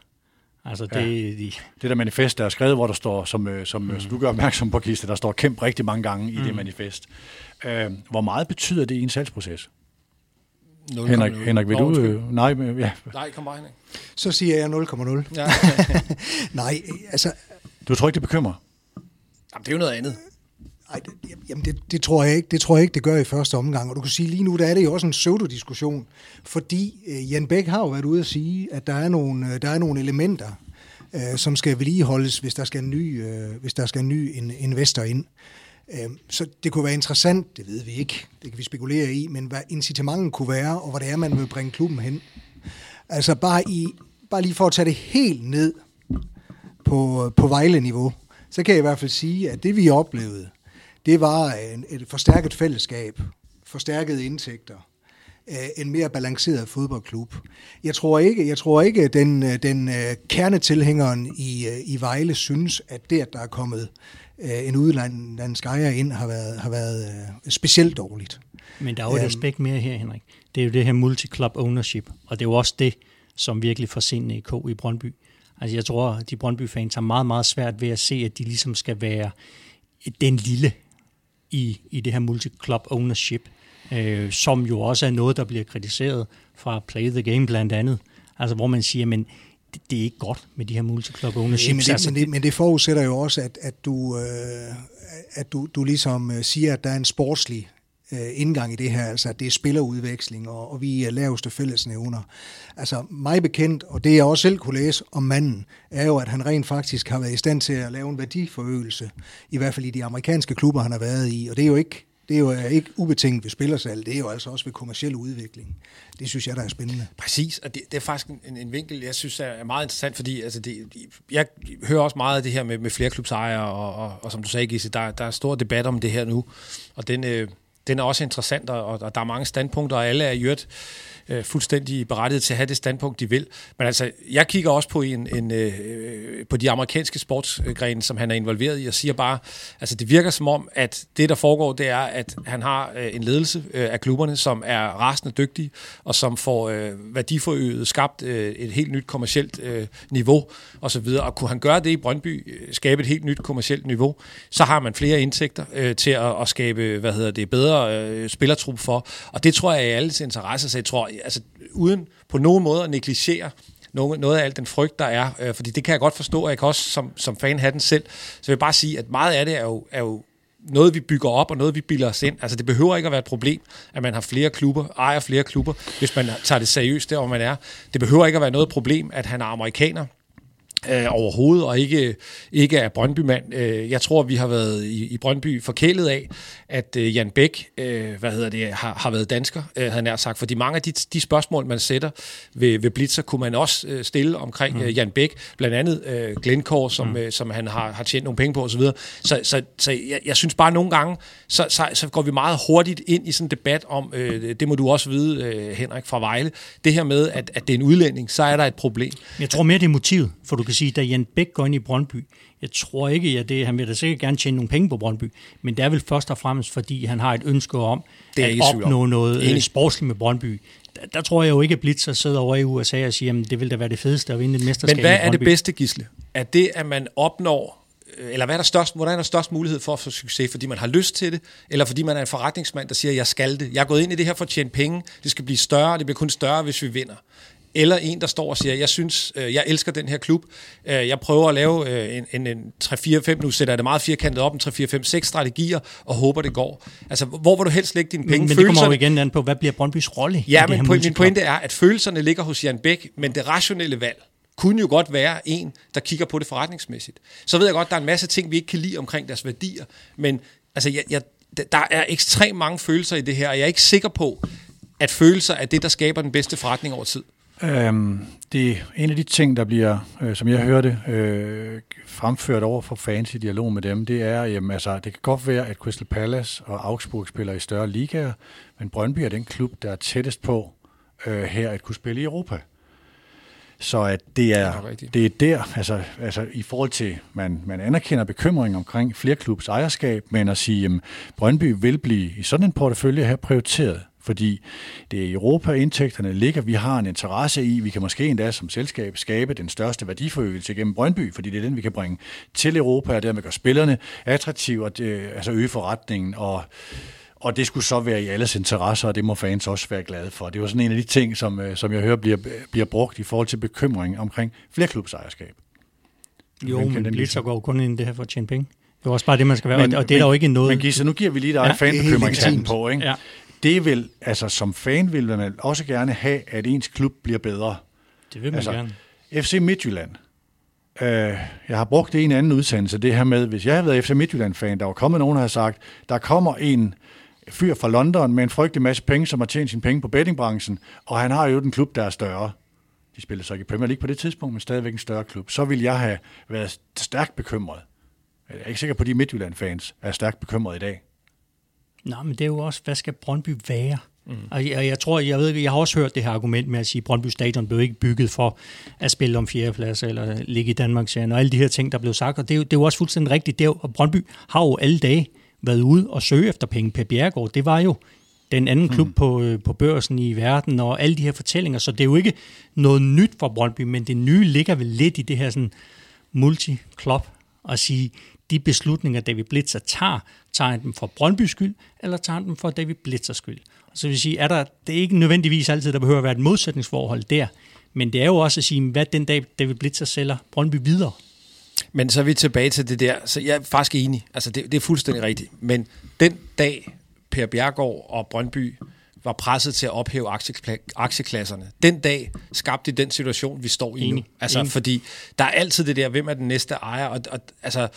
[SPEAKER 4] Altså det, ja.
[SPEAKER 2] de... det der manifest, der er skrevet, hvor der står, som, øh, som, mm. som du gør opmærksom på, Kiste, der står kæmp rigtig mange gange i mm. det manifest. Øh, hvor meget betyder det i en salgsproces? 0, Henrik, 0. Henrik, vil du... Øh, nej, men, ja.
[SPEAKER 5] nej, kom bare, Henrik.
[SPEAKER 3] Så siger jeg 0,0. Ja. nej, altså...
[SPEAKER 2] Du tror ikke, det bekymrer?
[SPEAKER 5] Jamen, det er jo noget andet.
[SPEAKER 3] Ej, det, jamen det, det, tror jeg ikke. Det tror jeg ikke, det gør i første omgang. Og du kan sige, lige nu der er det jo også en pseudodiskussion, fordi øh, Jan Bæk har jo været ude at sige, at der er nogle, øh, der er nogle elementer, øh, som skal vedligeholdes, hvis der skal en ny, øh, hvis der skal en ny en, investor ind. Øh, så det kunne være interessant, det ved vi ikke, det kan vi spekulere i, men hvad incitamenten kunne være, og hvor det er, man vil bringe klubben hen. Altså bare, i, bare lige for at tage det helt ned på, øh, på Vejle-niveau, så kan jeg i hvert fald sige, at det vi oplevede, det var en, et forstærket fællesskab, forstærkede indtægter, øh, en mere balanceret fodboldklub. Jeg tror ikke, jeg tror ikke den, øh, den øh, kernetilhængeren i, i Vejle synes, at det, at der er kommet en udlandsk ejer ind, har været, har været specielt dårligt.
[SPEAKER 4] Men der er jo et øhm. aspekt mere her, Henrik. Det er jo det her multi-club ownership, og det er jo også det, som virkelig får sindene i K i Brøndby. Altså jeg tror, at de Brøndby-fans har meget, meget svært ved at se, at de ligesom skal være den lille i, i det her multi-club ownership, øh, som jo også er noget, der bliver kritiseret fra Play the Game blandt andet. Altså hvor man siger, men det, det er ikke godt med de her multi-club ownership.
[SPEAKER 3] Men det, men, det, men det forudsætter jo også, at, at, du, øh, at du, du ligesom øh, siger, at der er en sportslig Øh, indgang i det her, altså at det er spillerudveksling, og, og vi er laveste fællesnævner. Altså mig bekendt, og det jeg også selv kunne læse om manden, er jo, at han rent faktisk har været i stand til at lave en værdiforøgelse, i hvert fald i de amerikanske klubber, han har været i, og det er jo ikke det er jo ikke ubetinget ved spillersalg, det er jo altså også ved kommersiel udvikling. Det synes jeg, der er spændende.
[SPEAKER 5] Præcis, og det, det er faktisk en, en vinkel, jeg synes er meget interessant, fordi altså det, jeg hører også meget af det her med, med flere klubsejere, og, og, og som du sagde, Gisse, der, der er stor debat om det her nu, og den, øh, den er også interessant, og, og der er mange standpunkter, og alle er i øvrigt øh, fuldstændig berettiget til at have det standpunkt, de vil. Men altså, jeg kigger også på, en, en, øh, øh, på de amerikanske sportsgrene, som han er involveret i, og siger bare, altså det virker som om, at det, der foregår, det er, at han har øh, en ledelse øh, af klubberne, som er rasende dygtig, og som får øh, værdiforøget, skabt øh, et helt nyt kommersielt øh, niveau, og så videre. Og kunne han gøre det i Brøndby, øh, skabe et helt nyt kommersielt niveau, så har man flere indtægter øh, til at, at skabe, hvad hedder det, bedre øh, spillertrup for. Og det tror jeg er i alles interesse, så jeg tror, altså, uden på nogen måde at negligere noget, noget af alt den frygt, der er. Øh, fordi det kan jeg godt forstå, og jeg kan også som, som fan have den selv. Så jeg vil bare sige, at meget af det er jo, er jo noget, vi bygger op, og noget, vi bilder os ind. Altså, det behøver ikke at være et problem, at man har flere klubber, ejer flere klubber, hvis man tager det seriøst der, hvor man er. Det behøver ikke at være noget problem, at han er amerikaner, øh, overhovedet, og ikke, ikke er Brøndby-mand. Øh, jeg tror, vi har været i, i Brøndby forkælet af, at øh, Jan Bæk øh, hvad hedder det, har, har været dansker, øh, havde nær sagt. Fordi mange af de, de spørgsmål, man sætter ved, ved Blitzer, kunne man også øh, stille omkring mm. øh, Jan Bæk. Blandt andet øh, Glencore, som, mm. øh, som han har, har tjent nogle penge på osv. Så, så, så, så jeg, jeg synes bare, nogle gange, så, så, så går vi meget hurtigt ind i sådan en debat om, øh, det må du også vide, øh, Henrik fra Vejle, det her med, at, at det er en udlænding, så er der et problem.
[SPEAKER 4] Jeg tror mere, det er motivet, for du kan sige, da Jan Bæk går ind i Brøndby, jeg tror ikke, at det, han vil da sikkert gerne tjene nogle penge på Brøndby, men det er vel først og fremmest, fordi han har et ønske om
[SPEAKER 5] Det er
[SPEAKER 4] at
[SPEAKER 5] tvivl om.
[SPEAKER 4] opnå noget
[SPEAKER 5] Enig.
[SPEAKER 4] øh, sportsligt med Brøndby. Der, der tror jeg jo ikke, at Blitzer sidder over i USA og siger, at det vil da være det fedeste at vinde et mesterskab
[SPEAKER 5] Men hvad er det bedste, Gisle? Er det, at man opnår, øh, eller hvad er der størst, hvordan er der størst mulighed for at få succes? Fordi man har lyst til det, eller fordi man er en forretningsmand, der siger, jeg skal det. Jeg er gået ind i det her for at tjene penge. Det skal blive større, det bliver kun større, hvis vi vinder. Eller en, der står og siger, jeg synes, øh, jeg elsker den her klub. Øh, Jeg prøver at lave øh, en, en, en 3-4-5, nu sætter jeg det meget firkantet op, en 3-4-5-6 strategier, og håber, det går. Altså, hvor vil du helst lægge dine penge?
[SPEAKER 4] Men, men det kommer jo igen an på, hvad bliver Brøndbys rolle i
[SPEAKER 5] Ja,
[SPEAKER 4] det
[SPEAKER 5] men
[SPEAKER 4] her
[SPEAKER 5] po- min pointe er, at følelserne ligger hos Jan Bæk, men det rationelle valg kunne jo godt være en, der kigger på det forretningsmæssigt. Så ved jeg godt, der er en masse ting, vi ikke kan lide omkring deres værdier, men altså, jeg, jeg, der er ekstremt mange følelser i det her, og jeg er ikke sikker på, at følelser er det, der skaber den bedste forretning over tid.
[SPEAKER 2] Øhm, det er en af de ting, der bliver, øh, som jeg hørte, øh, fremført over for fans i dialog med dem, det er, jamen, altså, det kan godt være, at Crystal Palace og Augsburg spiller i større ligaer, men Brøndby er den klub, der er tættest på øh, her at kunne spille i Europa. Så at det
[SPEAKER 5] Det er
[SPEAKER 2] det er der, altså, altså i forhold til, man, man anerkender bekymring omkring flere klubs ejerskab, men at sige, at Brøndby vil blive i sådan en portefølje her prioriteret, fordi det er i Europa, indtægterne ligger. Vi har en interesse i, vi kan måske endda som selskab skabe den største værdiforøgelse gennem Brøndby, fordi det er den, vi kan bringe til Europa, og dermed gøre spillerne attraktive, og det, altså øge forretningen, og og det skulle så være i alles interesser, og det må fans også være glade for. Det var sådan en af de ting, som, øh, som jeg hører bliver, bliver brugt i forhold til bekymring omkring flerklubsejerskab.
[SPEAKER 4] Jo, men
[SPEAKER 2] den
[SPEAKER 4] Blitzer
[SPEAKER 2] ligesom-
[SPEAKER 4] går jo kun ind det her for at tjene penge. Det er også bare det, man skal være,
[SPEAKER 2] Men-
[SPEAKER 4] og det er der jo ikke noget...
[SPEAKER 2] Men Gisse, nu giver vi lige dig
[SPEAKER 4] Ja,
[SPEAKER 2] ja,
[SPEAKER 4] det
[SPEAKER 2] en
[SPEAKER 3] helt
[SPEAKER 2] fanbekymringshatten
[SPEAKER 3] legitimt.
[SPEAKER 2] på, ikke?
[SPEAKER 4] Ja.
[SPEAKER 2] Det vil, altså som fan vil man også gerne have, at ens klub bliver bedre.
[SPEAKER 4] det vil man
[SPEAKER 2] altså,
[SPEAKER 4] gerne.
[SPEAKER 2] FC Midtjylland. Øh, jeg har brugt det i en anden udsendelse, det her med, hvis jeg havde været FC Midtjylland-fan, der var kommet nogen, der har sagt, der kommer en fyr fra London med en frygtelig masse penge, som har tjent sine penge på bettingbranchen, og han har jo den klub, der er større. De spillede så ikke i Premier League på det tidspunkt, men stadigvæk en større klub. Så vil jeg have været stærkt bekymret. Jeg er ikke sikker på, at de Midtjylland-fans er stærkt bekymret i dag.
[SPEAKER 4] Nå, men det er jo også, hvad skal Brøndby være? Mm. Og jeg, jeg tror, jeg ved jeg har også hørt det her argument med at sige, at Brøndby Stadion blev ikke bygget for at spille om fjerdeplads eller ligge i Danmarks og alle de her ting, der blev sagt. Og det er jo, det er jo også fuldstændig rigtigt. Det er jo, og Brøndby har jo alle dage været ude og søge efter penge. Per Bjergård, det var jo den anden klub mm. på, øh, på børsen i verden, og alle de her fortællinger. Så det er jo ikke noget nyt for Brøndby, men det nye ligger vel lidt i det her sådan multi-klub, at sige, de beslutninger, David Blitzer tager, tager han dem for Brøndby skyld, eller tager han dem for David Blitzers skyld. Og så vil sige, er der, det er ikke nødvendigvis altid, der behøver at være et modsætningsforhold der, men det er jo også at sige, hvad den dag David Blitzer sælger Brøndby videre.
[SPEAKER 5] Men så er vi tilbage til det der, så jeg er faktisk enig, altså det, det er fuldstændig rigtigt, men den dag Per Bjergård og Brøndby var presset til at ophæve aktiekla- aktieklasserne, den dag skabte de den situation, vi står i nu. Altså
[SPEAKER 4] enig.
[SPEAKER 5] fordi der er altid det der, hvem er den næste ejer, og, og altså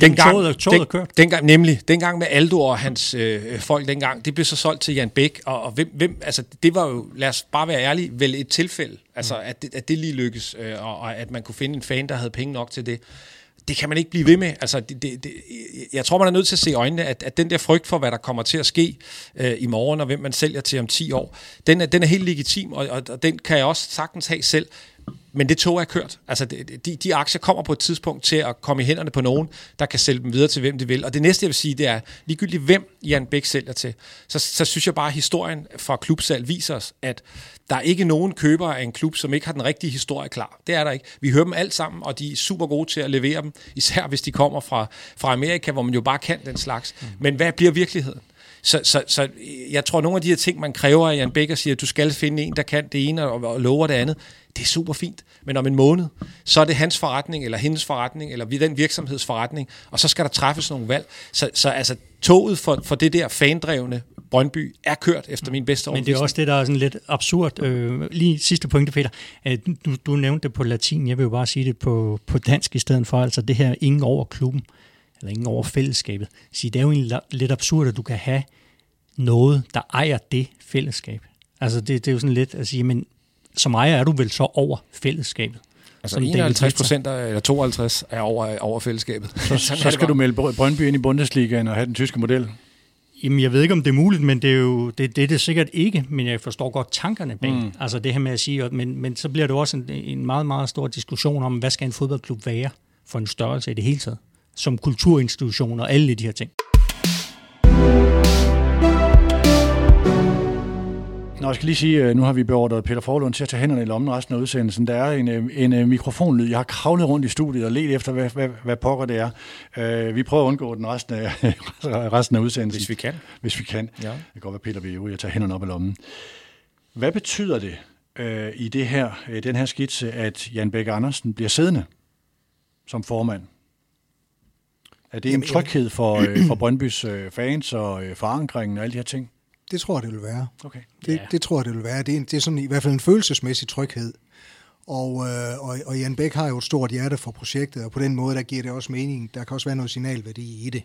[SPEAKER 4] Jamen, toget toget er kørt.
[SPEAKER 5] Dengang, nemlig, dengang med Aldo og hans øh, folk dengang, det blev så solgt til Jan Bæk, og, og hvem, hvem, altså det var jo, lad os bare være ærlige, vel et tilfælde, altså
[SPEAKER 4] Mm.
[SPEAKER 5] at, det, at det lige lykkes, øh, og, og at man kunne finde en fan, der havde penge nok til det. Det kan man ikke blive ved med. Altså, det, det, det, jeg tror, man er nødt til at se i øjnene, at, at den der frygt for, hvad der kommer til at ske øh, i morgen, og hvem man sælger til om 10 år, den er, den er helt legitim, og, og, og den kan jeg også sagtens have selv. Men det tog er kørt. Altså, de, de aktier kommer på et tidspunkt til at komme i hænderne på nogen, der kan sælge dem videre til, hvem de vil. Og det næste, jeg vil sige, det er, ligegyldigt hvem Jan Bæk sælger til, så, så synes jeg bare, at historien fra klubsalg viser os, at der er ikke nogen købere af en klub, som ikke har den rigtige historie klar. Det er der ikke. Vi hører dem alt sammen, og de er super gode til at levere dem, især hvis de kommer fra, fra Amerika, hvor man jo bare kan den slags. Men hvad bliver virkeligheden? Så, så, så jeg tror, nogle af de her ting, man kræver af Jan Becker, siger, at du skal finde en, der kan det ene og, og lover det andet, det er super fint. Men om en måned, så er det hans forretning, eller hendes forretning, eller den virksomheds forretning, og så skal der træffes nogle valg. Så, så altså, toget for, for det der fandrevne Brøndby er kørt efter min bedste
[SPEAKER 4] Men det er også det, der er sådan lidt absurd. Øh, lige sidste pointe, Peter. Øh, du, du nævnte det på latin, jeg vil jo bare sige det på, på dansk i stedet for. Altså det her ingen over klubben, eller ingen over fællesskabet. Så det er jo egentlig lidt absurd, at du kan have noget, der ejer det fællesskab. Altså det, det er jo sådan lidt at sige, men som ejer er du vel så over fællesskabet.
[SPEAKER 5] Altså
[SPEAKER 4] som David
[SPEAKER 5] 51
[SPEAKER 4] Blitzer.
[SPEAKER 5] procent, eller 52 er over, over fællesskabet.
[SPEAKER 2] Så, så skal du melde Brøndby ind i Bundesligaen og have den tyske model.
[SPEAKER 4] Jamen, jeg ved ikke, om det er muligt, men det er jo det, det er det sikkert ikke, men jeg forstår godt tankerne bag. Mm. Altså det her med at sige, men, men så bliver det også en, en meget, meget stor diskussion om, hvad skal en fodboldklub være for en størrelse i det hele taget, som kulturinstitution og alle de her ting.
[SPEAKER 2] Nå, jeg skal lige sige, øh, nu har vi beordret Peter Forlund til at tage hænderne i lommen resten af udsendelsen. Der er en, øh, en, en mikrofonlyd. Jeg har kravlet rundt i studiet og let efter, hvad, hvad, hvad pokker det er. Uh, vi prøver at undgå den resten af, resten af udsendelsen.
[SPEAKER 5] Hvis vi kan.
[SPEAKER 2] Hvis vi kan.
[SPEAKER 5] Ja.
[SPEAKER 2] Det kan godt være, Peter vil jo, jeg tager hænderne op i lommen. Hvad betyder det uh, i det her, uh, den her skitse, at Jan Bæk Andersen bliver siddende som formand? Er det en tryghed for, uh, for Brøndbys uh, fans og uh, forankringen og alle de her ting?
[SPEAKER 3] Det tror jeg, det vil være.
[SPEAKER 2] Okay.
[SPEAKER 3] Det, ja. det tror jeg, det vil være. Det er, det er sådan i hvert fald en følelsesmæssig tryghed. Og, øh, og, og Jan Bæk har jo et stort hjerte for projektet, og på den måde, der giver det også mening. Der kan også være noget signalværdi i det.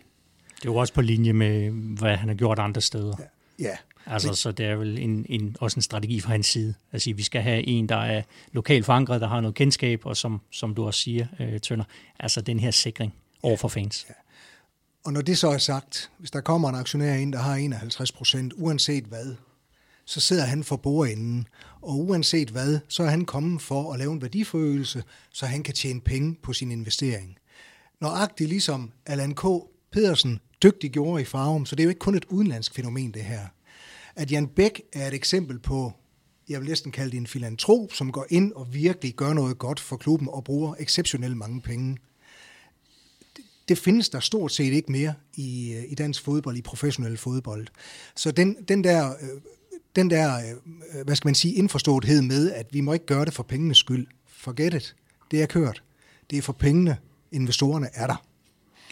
[SPEAKER 4] Det er jo også på linje med, hvad han har gjort andre steder.
[SPEAKER 3] Ja. ja.
[SPEAKER 4] Altså, så det er vel en, en, også en strategi fra hans side. Sige, vi skal have en, der er lokalt forankret, der har noget kendskab, og som, som du også siger, øh, Tønder, altså den her sikring over for fans. Ja.
[SPEAKER 3] Og når det så er sagt, hvis der kommer en aktionær ind, der har 51 procent, uanset hvad, så sidder han for bordenden. Og uanset hvad, så er han kommet for at lave en værdiforøgelse, så han kan tjene penge på sin investering. Nøjagtigt ligesom Allan K. Pedersen dygtig gjorde i Farum, så det er jo ikke kun et udenlandsk fænomen, det her. At Jan Bæk er et eksempel på, jeg vil næsten kalde det en filantrop, som går ind og virkelig gør noget godt for klubben og bruger exceptionelt mange penge det findes der stort set ikke mere i, øh, i dansk fodbold, i professionel fodbold. Så den, den der, øh, den der, øh, hvad skal man sige, indforståethed med, at vi må ikke gøre det for pengenes skyld. Forget it. Det er kørt. Det er for pengene. Investorerne er der.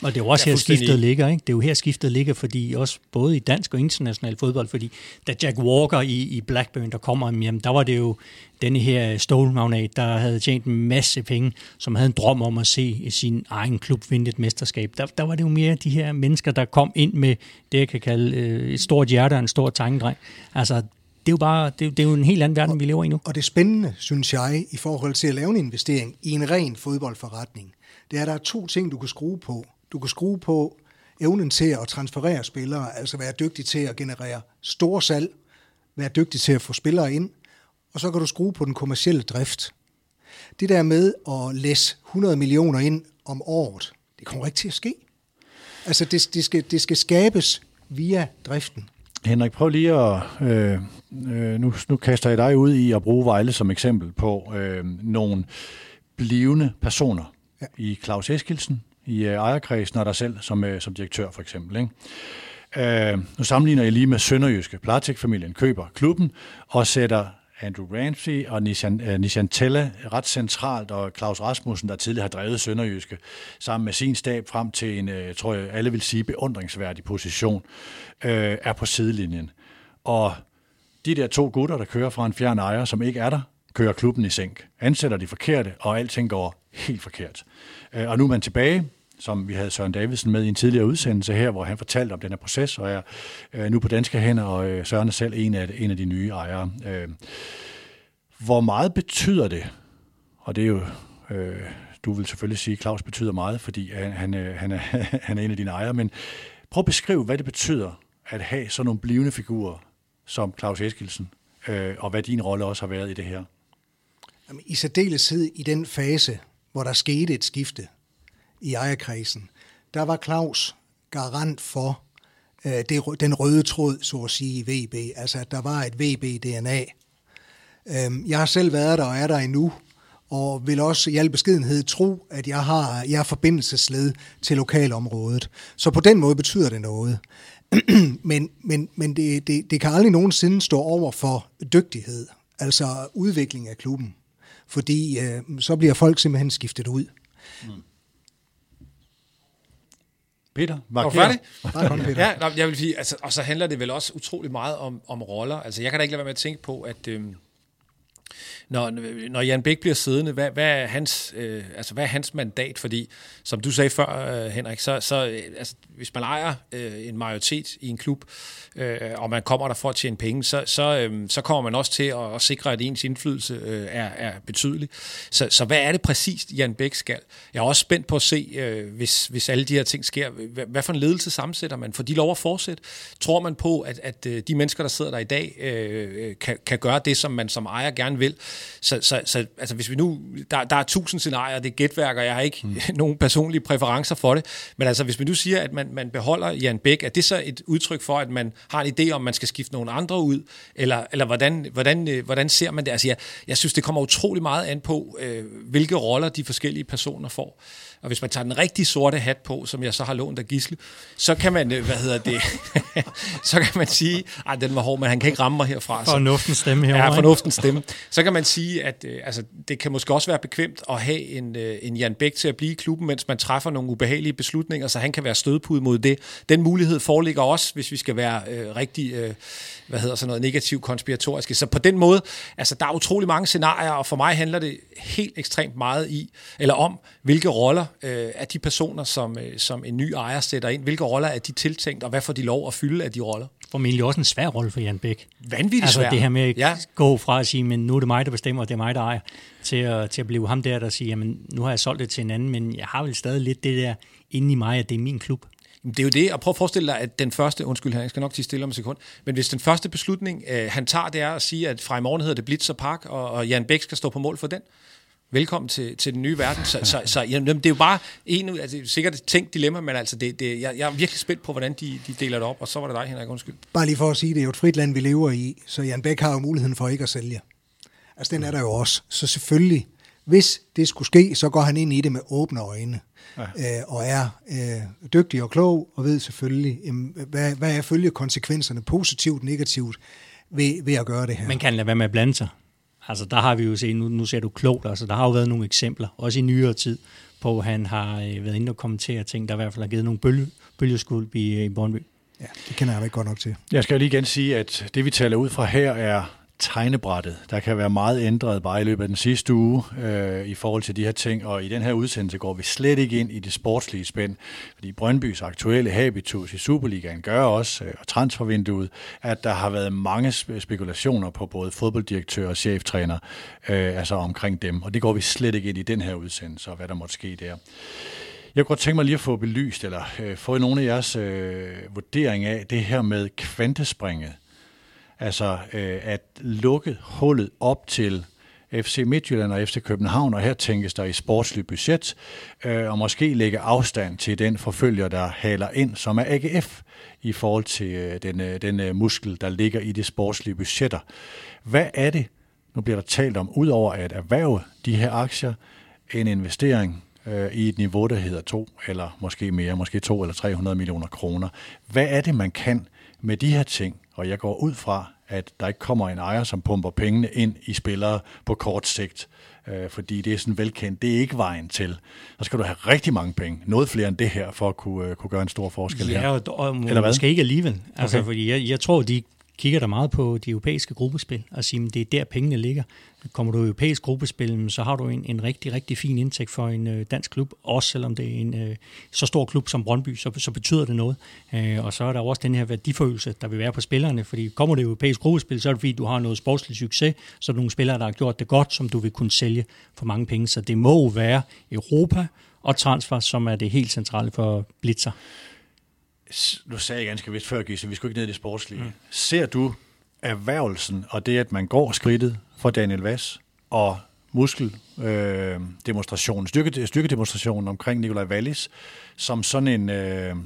[SPEAKER 4] Og det er jo også her skiftet ligger, ikke? Det er jo her skiftet ligger, fordi også både i dansk og international fodbold, fordi da Jack Walker i, i Blackburn, der kommer, jamen, der var det jo denne her stålmagnat, der havde tjent en masse penge, som havde en drøm om at se sin egen klub vinde et mesterskab. Der, der var det jo mere de her mennesker, der kom ind med det, jeg kan kalde øh, et stort hjerte og en stor tankedreng. Altså, det er jo bare det, det er jo en helt anden verden,
[SPEAKER 3] og,
[SPEAKER 4] vi lever i nu.
[SPEAKER 3] Og det spændende, synes jeg, i forhold til at lave en investering i en ren fodboldforretning, det er, at der er to ting, du kan skrue på. Du kan skrue på evnen til at transferere spillere, altså være dygtig til at generere store salg, være dygtig til at få spillere ind, og så kan du skrue på den kommercielle drift. Det der med at læse 100 millioner ind om året, det kommer ikke til at ske. Altså, det, det, skal, det skal skabes via driften.
[SPEAKER 2] Henrik, prøv lige at... Øh, øh, nu, nu kaster jeg dig ud i at bruge Vejle som eksempel på øh, nogle blivende personer ja. i Claus Eskilsen, i øh, ejerkredsen og dig selv som, øh, som direktør for eksempel. Ikke? Øh, nu sammenligner jeg lige med Sønderjyske. Platek-familien køber klubben og sætter Andrew Ramsey og Nishan, uh, øh, Nishan Tella ret centralt, og Claus Rasmussen, der tidligere har drevet Sønderjyske, sammen med sin stab frem til en, uh, tror jeg alle vil sige, beundringsværdig position, uh, er på sidelinjen. Og de der to gutter, der kører fra en fjern ejer, som ikke er der, kører klubben i sænk. Ansætter de forkerte, og alting går helt forkert. Uh, og nu er man tilbage som vi havde Søren Davidsen med i en tidligere udsendelse her, hvor han fortalte om den her proces, og er øh, nu på danske hænder, og øh, Søren er selv en af, en af de nye ejere. Øh, hvor meget betyder det, og det er jo, øh, du vil selvfølgelig sige, at Claus betyder meget, fordi han, han, øh, han, er, han er en af dine ejere, men prøv at beskrive, hvad det betyder at have sådan nogle blivende figurer som Claus Eskilsen, øh, og hvad din rolle også har været i det her.
[SPEAKER 3] I særdeleshed i den fase, hvor der skete et skifte, i ejerkredsen, der var Claus garant for øh, det, den røde tråd, så at sige, i VB. Altså, at der var et VB-DNA. Øh, jeg har selv været der og er der endnu, og vil også i al beskedenhed tro, at jeg har jeg er forbindelsesled til lokalområdet. Så på den måde betyder det noget. men men, men det, det, det kan aldrig nogensinde stå over for dygtighed, altså udvikling af klubben. Fordi øh, så bliver folk simpelthen skiftet ud. Mm.
[SPEAKER 2] Peter,
[SPEAKER 5] var færdig? ja, jeg vil sige, altså, og så handler det vel også utrolig meget om, om roller. Altså, jeg kan da ikke lade være med at tænke på, at, øhm, når, når Jan Bæk bliver siddende, hvad, hvad, er hans, øh, altså, hvad er hans mandat? Fordi, som du sagde før, øh, Henrik, så, så øh, altså, hvis man ejer øh, en majoritet i en klub, øh, og man kommer der for at tjene penge, så, så, øh, så kommer man også til at, at sikre, at ens indflydelse øh, er, er betydelig. Så, så hvad er det præcist, Jan Bæk skal? Jeg er også spændt på at se, øh, hvis, hvis alle de her ting sker, hvad, hvad for en ledelse sammensætter man? For de lov at fortsætte. Tror man på, at, at øh, de mennesker, der sidder der i dag, øh, øh, kan, kan gøre det, som man som ejer gerne vil? Så, så, så altså, hvis vi nu, der, der er tusind scenarier, det er gætværk, og jeg har ikke mm. nogen personlige præferencer for det, men altså, hvis vi nu siger, at man, man beholder Jan Bæk, er det så et udtryk for, at man har en idé om, man skal skifte nogle andre ud, eller, eller hvordan, hvordan, øh, hvordan ser man det? Altså, jeg, jeg synes, det kommer utrolig meget an på, øh, hvilke roller de forskellige personer får. Og hvis man tager den rigtig sorte hat på, som jeg så har lånt af Gisle, så kan man, øh, hvad hedder det, så kan man sige, ej, den var hård, men han kan ikke ramme mig herfra.
[SPEAKER 4] Fornuftens stemme herovre.
[SPEAKER 5] Ja, fornuftens stemme. Så kan man sige, at øh, altså, det kan måske også være bekvemt at have en, øh, en Jan Bæk til at blive i klubben, mens man træffer nogle ubehagelige beslutninger, så han kan være stødpude mod det. Den mulighed foreligger også, hvis vi skal være øh, rigtig, øh, hvad hedder sådan noget, negativ konspiratoriske. Så på den måde, altså der er utrolig mange scenarier, og for mig handler det helt ekstremt meget i, eller om, hvilke roller øh, er de personer, som, øh, som en ny ejer sætter ind, hvilke roller er de tiltænkt, og hvad får de lov at fylde af de roller?
[SPEAKER 4] Formentlig også en svær rolle for Jan Bæk.
[SPEAKER 5] Vanvittigt
[SPEAKER 4] altså,
[SPEAKER 5] svær.
[SPEAKER 4] det her med at ja. gå fra at sige, men nu er det mig, der bestemmer, og det er mig, der ejer, til at, til at blive ham der, der siger, jamen nu har jeg solgt det til en anden, men jeg har vel stadig lidt det der inde i mig, at det er min klub.
[SPEAKER 5] Det er jo det, og prøv at forestille dig, at den første, undskyld, jeg skal nok til stille om en sekund, men hvis den første beslutning, øh, han tager, det er at sige, at fra i morgen hedder det Blitzer Park, og, og Jan Bæk skal stå på mål for den, velkommen til, til den nye verden. Så, så, så jamen, det er jo bare en, altså, sikkert et tænkt dilemma, men altså, det, det, jeg, jeg er virkelig spændt på, hvordan de, de deler det op, og så var det dig, Henrik, undskyld.
[SPEAKER 3] Bare lige for at sige, det er jo et frit land, vi lever i, så Jan Bæk har jo muligheden for ikke at sælge. Altså, den er der jo også. Så selvfølgelig, hvis det skulle ske, så går han ind i det med åbne øjne. Ja. Øh, og er øh, dygtig og klog, og ved selvfølgelig, jamen, hvad, hvad er følgekonsekvenserne, positivt, negativt, ved, ved at gøre det her.
[SPEAKER 4] Man kan lade være med at blande sig. Altså der har vi jo set, nu, nu ser du klogt, altså der har jo været nogle eksempler, også i nyere tid, på at han har øh, været inde og kommentere ting, der i hvert fald har givet nogle bølge, bølgeskulp i, i Brøndby.
[SPEAKER 3] Ja, det kender jeg ikke godt nok til.
[SPEAKER 2] Jeg skal jo lige igen sige, at det vi taler ud fra her er tegnebrættet. Der kan være meget ændret bare i løbet af den sidste uge øh, i forhold til de her ting, og i den her udsendelse går vi slet ikke ind i det sportslige spænd, fordi Brøndbys aktuelle habitus i Superligaen gør også, øh, og transfervinduet, at der har været mange spekulationer på både fodbolddirektør og cheftræner, øh, altså omkring dem, og det går vi slet ikke ind i den her udsendelse, og hvad der måtte ske der. Jeg kunne godt tænke mig lige at få belyst, eller øh, få nogle af jeres øh, vurdering af det her med kvantespringet, Altså øh, at lukke hullet op til FC Midtjylland og FC København, og her tænkes der i sportslig budget, øh, og måske lægge afstand til den forfølger, der haler ind, som er AGF, i forhold til øh, den, øh, den øh, muskel, der ligger i de sportslige budgetter. Hvad er det, nu bliver der talt om, udover at erhverve de her aktier, en investering øh, i et niveau, der hedder to, eller måske mere, måske to eller 300 millioner kroner. Hvad er det, man kan med de her ting, og jeg går ud fra, at der ikke kommer en ejer, som pumper pengene ind i spillere på kort sigt, øh, fordi det er sådan velkendt. Det er ikke vejen til. Så skal du have rigtig mange penge, noget flere end det her, for at kunne, øh, kunne gøre en stor forskel
[SPEAKER 4] ja,
[SPEAKER 2] her.
[SPEAKER 4] og, og Eller hvad? måske ikke alligevel. Altså, okay. fordi jeg, jeg tror, de kigger der meget på de europæiske gruppespil og siger, at det er der pengene ligger. Kommer du i europæisk gruppespil, så har du en, en rigtig, rigtig fin indtægt for en øh, dansk klub, også selvom det er en øh, så stor klub som Brøndby, så, så betyder det noget. Øh, og så er der også den her værdiforøgelse, der vil være på spillerne, fordi kommer det i europæisk gruppespil, så er det fordi, du har noget sportslig succes, så er der nogle spillere, der har gjort det godt, som du vil kunne sælge for mange penge. Så det må være Europa og transfer, som er det helt centrale for Blitzer
[SPEAKER 2] nu sagde jeg ganske vist før, Gisse, vi skulle ikke ned i det sportslige. Mm. Ser du erhvervelsen og det, at man går skridtet for Daniel Vass og muskeldemonstrationen, øh, styrke, styrkedemonstrationen omkring Nikolaj Wallis, som sådan en, øh,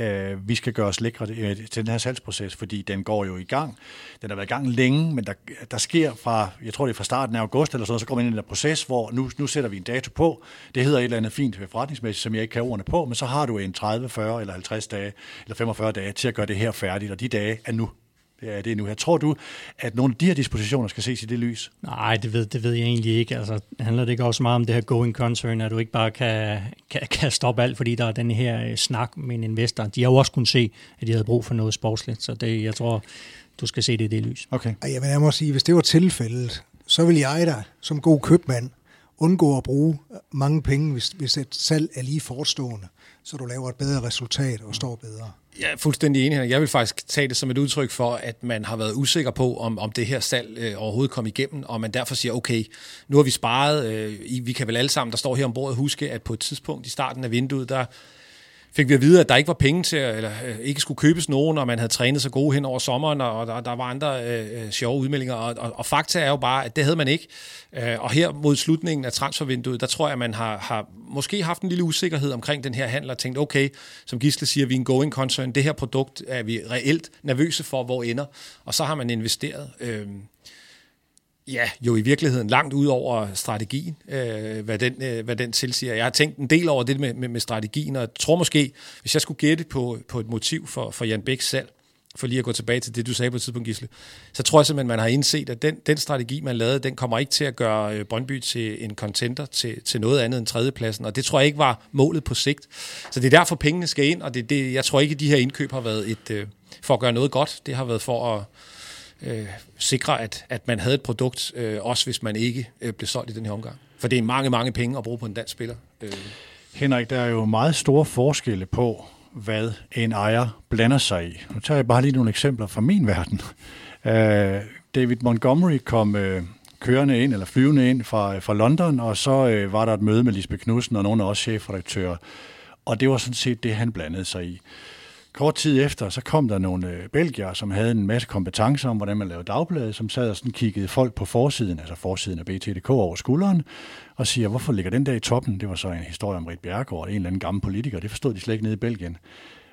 [SPEAKER 2] øh, vi skal gøre os lækre øh, til den her salgsproces, fordi den går jo i gang. Den har været i gang længe, men der, der sker fra, jeg tror det er fra starten af august eller sådan så kommer man ind i den der proces, hvor nu, nu sætter vi en dato på. Det hedder et eller andet fint forretningsmæssigt, som jeg ikke kan ordene på, men så har du en 30, 40 eller 50 dage, eller 45 dage til at gøre det her færdigt, og de dage er nu. Det er det nu. Jeg tror du, at nogle af de her dispositioner skal ses i det lys?
[SPEAKER 4] Nej, det ved, det ved jeg egentlig ikke. Altså, handler det ikke også meget om det her going concern, at du ikke bare kan, kan, kan stoppe alt, fordi der er den her øh, snak med en investor. De har jo også kunnet se, at de havde brug for noget sportsligt, så det, jeg tror, du skal se det i det lys.
[SPEAKER 3] Okay. Jeg, jeg må sige, hvis det var tilfældet, så vil jeg da som god købmand undgå at bruge mange penge, hvis, hvis et salg er lige forestående, så du laver et bedre resultat og står bedre.
[SPEAKER 5] Jeg er fuldstændig enig. Jeg vil faktisk tage det som et udtryk for, at man har været usikker på, om, om det her salg øh, overhovedet kom igennem, og man derfor siger, okay, nu har vi sparet, øh, vi kan vel alle sammen, der står her ombord, huske, at på et tidspunkt i starten af vinduet, der fik vi at vide, at der ikke var penge til, eller øh, ikke skulle købes nogen, og man havde trænet så gode hen over sommeren, og der, der var andre øh, øh, sjove udmeldinger. Og, og, og fakta er jo bare, at det havde man ikke. Øh, og her mod slutningen af transfervinduet, der tror jeg, at man har, har måske haft en lille usikkerhed omkring den her handel, og tænkt, okay, som Gisle siger, vi er en going concern, det her produkt er vi reelt nervøse for, hvor ender. Og så har man investeret. Øh, Ja, jo i virkeligheden langt ud over strategien, øh, hvad, den, øh, hvad den tilsiger. Jeg har tænkt en del over det med, med, med strategien, og jeg tror måske, hvis jeg skulle gætte på, på et motiv for, for Jan Bæks salg, for lige at gå tilbage til det, du sagde på et tidspunkt, Gisle, så tror jeg simpelthen, man har indset, at den, den strategi, man lavede, den kommer ikke til at gøre øh, Brøndby til en contender til, til noget andet end tredjepladsen, og det tror jeg ikke var målet på sigt. Så det er derfor, pengene skal ind, og det, det, jeg tror ikke, at de her indkøb har været et, øh, for at gøre noget godt. Det har været for at øh, sikre, at, at man havde et produkt, øh, også hvis man ikke øh, blev solgt i den her omgang. For det er mange, mange penge at bruge på en dansk spiller. Øh.
[SPEAKER 2] Henrik, der er jo meget store forskelle på, hvad en ejer blander sig i. Nu tager jeg bare lige nogle eksempler fra min verden. Øh, David Montgomery kom Øh, kørende ind, eller flyvende ind fra, øh, fra London, og så øh, var der et møde med Lisbeth Knudsen og nogle af os chefredaktører. Og det var sådan set det, han blandede sig i. Kort tid efter, så kom der nogle øh, belgier, som havde en masse kompetencer om, hvordan man lavede dagblade, som sad og sådan kiggede folk på forsiden, altså forsiden af BTDK over skulderen, og siger, hvorfor ligger den der i toppen? Det var så en historie om Rit Bjergård, en eller anden gammel politiker. Det forstod de slet ikke nede i Belgien.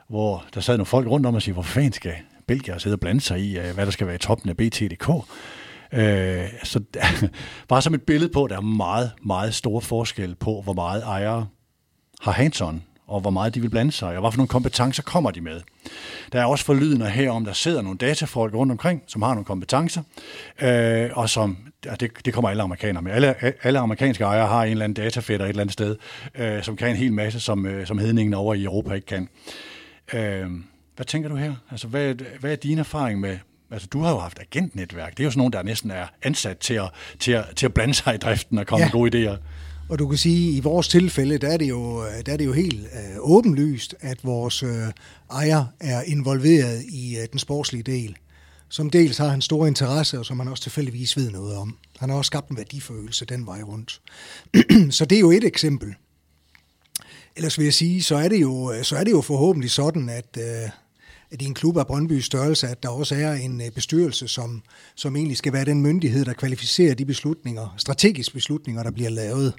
[SPEAKER 2] Hvor der sad nogle folk rundt om og siger, hvor fanden skal Belgier sidde og blande sig i, øh, hvad der skal være i toppen af BTDK? Øh, så bare som et billede på, at der er meget, meget stor forskel på, hvor meget ejere har hands-on og hvor meget de vil blande sig, og hvad for nogle kompetencer kommer de med. Der er også forlydende her om, der sidder nogle datafolk rundt omkring, som har nogle kompetencer, øh, og som, ja, det, det kommer alle amerikanere med. Alle, alle amerikanske ejere har en eller anden datafætter et eller andet sted, øh, som kan en hel masse, som, øh, som hedningen over i Europa ikke kan. Øh, hvad tænker du her? Altså, hvad, hvad er din erfaring med, Altså, du har jo haft agentnetværk. Det er jo sådan nogen, der næsten er ansat til at, til at, til at blande sig i driften og komme ja. med gode idéer.
[SPEAKER 3] Og du kan sige, at i vores tilfælde, der er det jo, der er det jo helt øh, åbenlyst, at vores øh, ejer er involveret i øh, den sportslige del. Som dels har han store interesse, og som han også tilfældigvis ved noget om. Han har også skabt en værdifølelse den vej rundt. så det er jo et eksempel. Ellers vil jeg sige, så er det jo, så er det jo forhåbentlig sådan, at, øh, at i en klub af Brøndby størrelse, at der også er en øh, bestyrelse, som, som egentlig skal være den myndighed, der kvalificerer de beslutninger, strategiske beslutninger, der bliver lavet.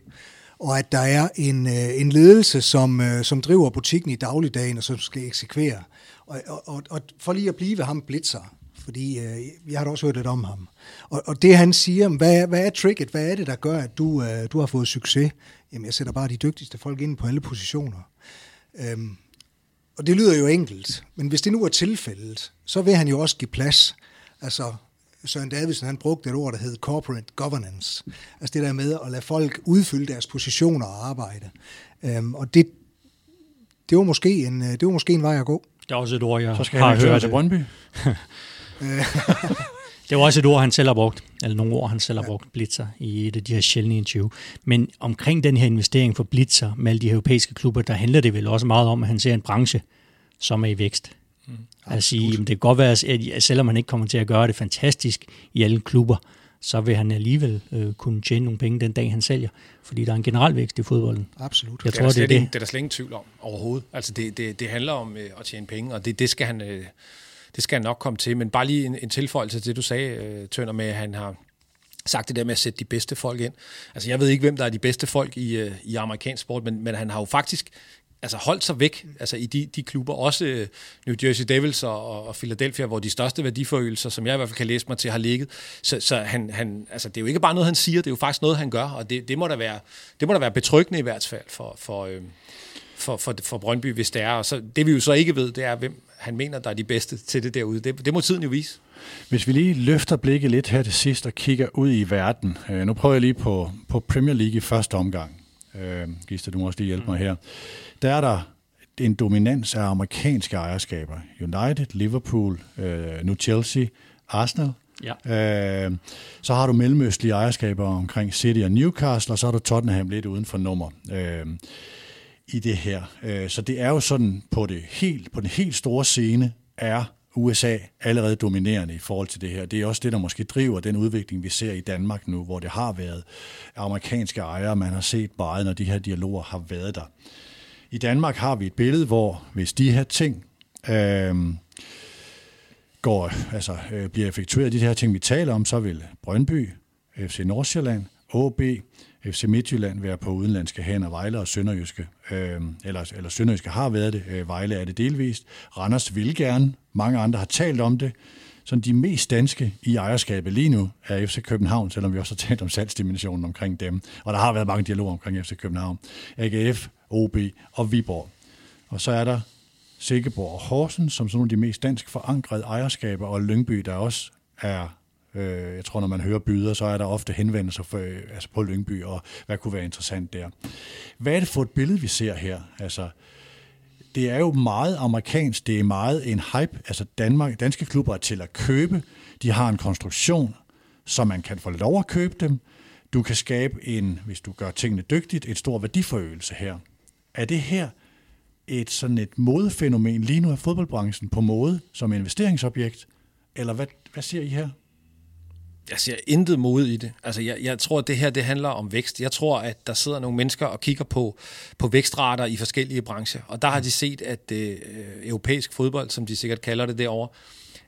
[SPEAKER 3] Og at der er en, øh, en ledelse, som, øh, som driver butikken i dagligdagen, og som skal eksekvere. Og, og, og for lige at blive ved ham Blitzer, fordi øh, jeg har da også hørt lidt om ham. Og, og det han siger, hvad, hvad er tricket, hvad er det, der gør, at du, øh, du har fået succes? Jamen, jeg sætter bare de dygtigste folk ind på alle positioner. Øhm, og det lyder jo enkelt, men hvis det nu er tilfældet, så vil han jo også give plads. Altså, Søren Davidsen, han brugte et ord, der hed corporate governance. Altså det der med at lade folk udfylde deres positioner og arbejde. Øhm, og det, det, var måske en, det var måske en vej at gå.
[SPEAKER 4] Det er også et ord, jeg
[SPEAKER 2] så skal har hørt. til Brøndby.
[SPEAKER 4] Det var også et ord, han selv har brugt, eller nogle ord, han selv har brugt, Blitzer, i et af de her sjældne interview. Men omkring den her investering for Blitzer med alle de europæiske klubber, der handler det vel også meget om, at han ser en branche, som er i vækst. Mm. At sige, det kan godt være, at selvom han ikke kommer til at gøre det fantastisk i alle klubber, så vil han alligevel øh, kunne tjene nogle penge den dag, han sælger. Fordi der er en generel vækst i fodbolden.
[SPEAKER 3] Absolut.
[SPEAKER 5] Jeg det, tror, det, er det. det er der slet ingen tvivl om overhovedet. Altså det, det, det handler om øh, at tjene penge, og det, det skal han... Øh, det skal nok komme til. Men bare lige en, en tilføjelse til det, du sagde, øh, Tønder, med, at han har sagt det der med at sætte de bedste folk ind. Altså, jeg ved ikke, hvem der er de bedste folk i, øh, i amerikansk sport, men, men han har jo faktisk altså holdt sig væk altså i de, de klubber, også øh, New Jersey Devils og, og Philadelphia, hvor de største værdiforøgelser, som jeg i hvert fald kan læse mig til, har ligget. Så, så han, han, altså, det er jo ikke bare noget, han siger, det er jo faktisk noget, han gør, og det, det, må, da være, det må da være betryggende i hvert fald for, for, øh, for, for, for Brøndby, hvis det er. Og så, det vi jo så ikke ved, det er, hvem han mener, der er de bedste til det derude. Det, det må tiden jo vise.
[SPEAKER 2] Hvis vi lige løfter blikket lidt her til sidst og kigger ud i verden. Øh, nu prøver jeg lige på, på Premier League i første omgang. Øh, Gister, du må også lige hjælpe mig her. Der er der en dominans af amerikanske ejerskaber. United, Liverpool, øh, nu Chelsea, Arsenal, Ja. Øh, så har du mellemøstlige ejerskaber omkring City og Newcastle, og så har du Tottenham lidt uden for nummer. Øh, i det her. Øh, så det er jo sådan, på, det helt, på den helt store scene er USA allerede dominerende i forhold til det her. Det er også det, der måske driver den udvikling, vi ser i Danmark nu, hvor det har været amerikanske ejere, man har set meget, når de her dialoger har været der. I Danmark har vi et billede, hvor hvis de her ting øh, går, altså, øh, bliver effektueret, de her ting, vi taler om, så vil Brøndby, FC Nordsjælland, AB, FC Midtjylland være på udenlandske hænder, Vejle og Sønderjyske, øh, eller, eller Sønderjyske har været det, øh, Vejle er det delvist. Randers vil gerne, mange andre har talt om det. Så de mest danske i ejerskabet lige nu er FC København, selvom vi også har talt om salgsdimensionen omkring dem. Og der har været mange dialoger omkring FC København. AGF, OB og Viborg. Og så er der Silkeborg og Horsen, som sådan nogle af de mest dansk forankrede ejerskaber, og Lyngby, der også er Øh, jeg tror, når man hører byder, så er der ofte henvendelser for, øh, altså på Lyngby, og hvad kunne være interessant der. Hvad er det for et billede, vi ser her? Altså, det er jo meget amerikansk, det er meget en hype. Altså Danmark, danske klubber er til at købe. De har en konstruktion, så man kan få lov at købe dem. Du kan skabe en, hvis du gør tingene dygtigt, et stor værdiforøgelse her. Er det her et sådan et modefænomen lige nu af fodboldbranchen på mode som investeringsobjekt? Eller hvad, hvad siger I her?
[SPEAKER 5] Jeg ser intet mod i det. Altså, jeg, jeg tror, at det her det handler om vækst. Jeg tror, at der sidder nogle mennesker og kigger på, på vækstrater i forskellige brancher. Og der har de set, at øh, europæisk fodbold, som de sikkert kalder det derovre,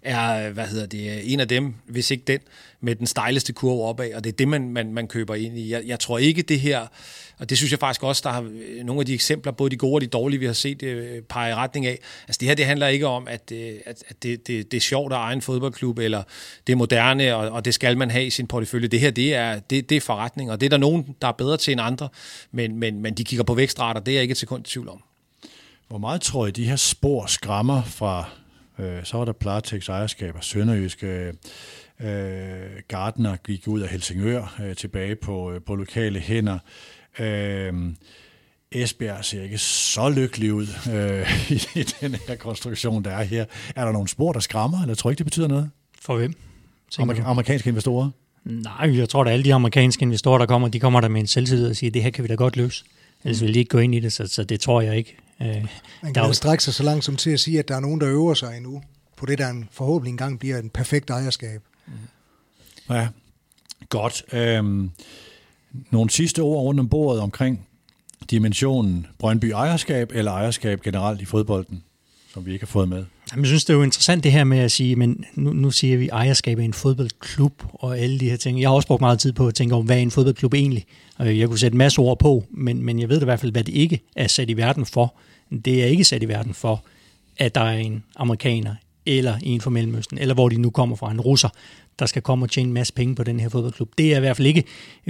[SPEAKER 5] er, hvad hedder det, en af dem, hvis ikke den, med den stejleste kurve opad, og det er det, man, man, man køber ind i. Jeg, jeg tror ikke, det her, og det synes jeg faktisk også, der har nogle af de eksempler, både de gode og de dårlige, vi har set øh, pege i retning af. Altså det her, det handler ikke om, at, øh, at, at det, det, det er sjovt at eje en fodboldklub, eller det er moderne, og, og det skal man have i sin portefølje. Det her, det er, det, det er forretning, og det er der nogen, der er bedre til end andre, men, men, men de kigger på vækstrater, det er jeg ikke et sekund i tvivl om.
[SPEAKER 2] Hvor meget tror I, de her spor skræmmer fra Øh, så var der Platex ejerskaber, Sønderjyske, øh, Gardner gik ud af Helsingør øh, tilbage på, øh, på lokale hænder. Øh, Esbjerg ser ikke så lykkelig ud øh, i, i den her konstruktion, der er her. Er der nogle spor, der skræmmer, eller tror ikke, det betyder noget?
[SPEAKER 4] For hvem?
[SPEAKER 2] Amer- amerikanske investorer?
[SPEAKER 4] Nej, jeg tror, at alle de amerikanske investorer, der kommer, de kommer der med en selvtillid og siger, det her kan vi da godt løse. Ellers vil de ikke gå ind i det, så, så det tror jeg ikke.
[SPEAKER 3] Øh, Man kan vel strække sig så langt som til at sige, at der er nogen, der øver sig endnu på det, der en forhåbentlig engang bliver en perfekt ejerskab. Mm.
[SPEAKER 2] Ja, godt. Øhm, nogle sidste ord rundt om bordet omkring dimensionen Brøndby ejerskab eller ejerskab generelt i fodbolden, som vi ikke har fået med?
[SPEAKER 4] Jamen, jeg synes, det er jo interessant det her med at sige, men nu, nu siger vi ejerskab af en fodboldklub og alle de her ting. Jeg har også brugt meget tid på at tænke over, hvad er en fodboldklub egentlig? Jeg kunne sætte en masse ord på, men, men jeg ved i hvert fald, hvad det ikke er sat i verden for. Det er ikke sat i verden for, at der er en amerikaner, eller en fra Mellemøsten, eller hvor de nu kommer fra, en russer, der skal komme og tjene en masse penge på den her fodboldklub. Det er i hvert fald ikke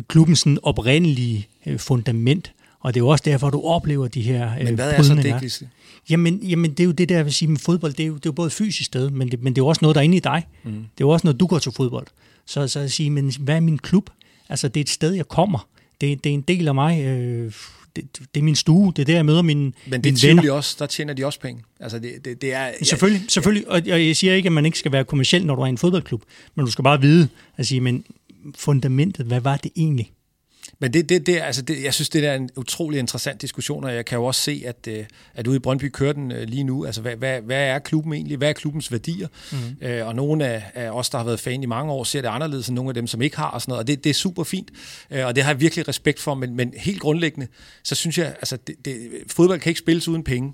[SPEAKER 4] klubbens sådan oprindelige øh, fundament, og det er jo også derfor, du oplever de her
[SPEAKER 5] Men hvad er så det,
[SPEAKER 4] Jamen, jamen, det er jo det der, jeg vil sige med fodbold, det er jo, det er jo både fysisk sted, men det, men det er jo også noget, der er inde i dig. Mm. Det er jo også noget, du går til fodbold. Så, så at sige, men hvad er min klub? Altså, det er et sted, jeg kommer. Det, det er en del af mig. Øh, det, det er min stue, det er der, jeg møder mine
[SPEAKER 5] Men det
[SPEAKER 4] er
[SPEAKER 5] de også, der tjener de også penge. Altså det, det, det er,
[SPEAKER 4] selvfølgelig, jeg, selvfølgelig, og jeg siger ikke, at man ikke skal være kommersiel, når du er i en fodboldklub, men du skal bare vide, at sige, men fundamentet, hvad var det egentlig?
[SPEAKER 5] Men det, det, det, altså det, jeg synes, det er en utrolig interessant diskussion, og jeg kan jo også se, at, øh, at ude i Brøndby kører den øh, lige nu. Altså, hvad, hvad, hvad er klubben egentlig? Hvad er klubbens værdier? Mm. Øh, og nogle af, af os, der har været fan i mange år, ser det anderledes end nogle af dem, som ikke har og sådan noget. Og det, det er super fint, og det har jeg virkelig respekt for. Men, men helt grundlæggende, så synes jeg, altså, det, det, fodbold kan ikke spilles uden penge.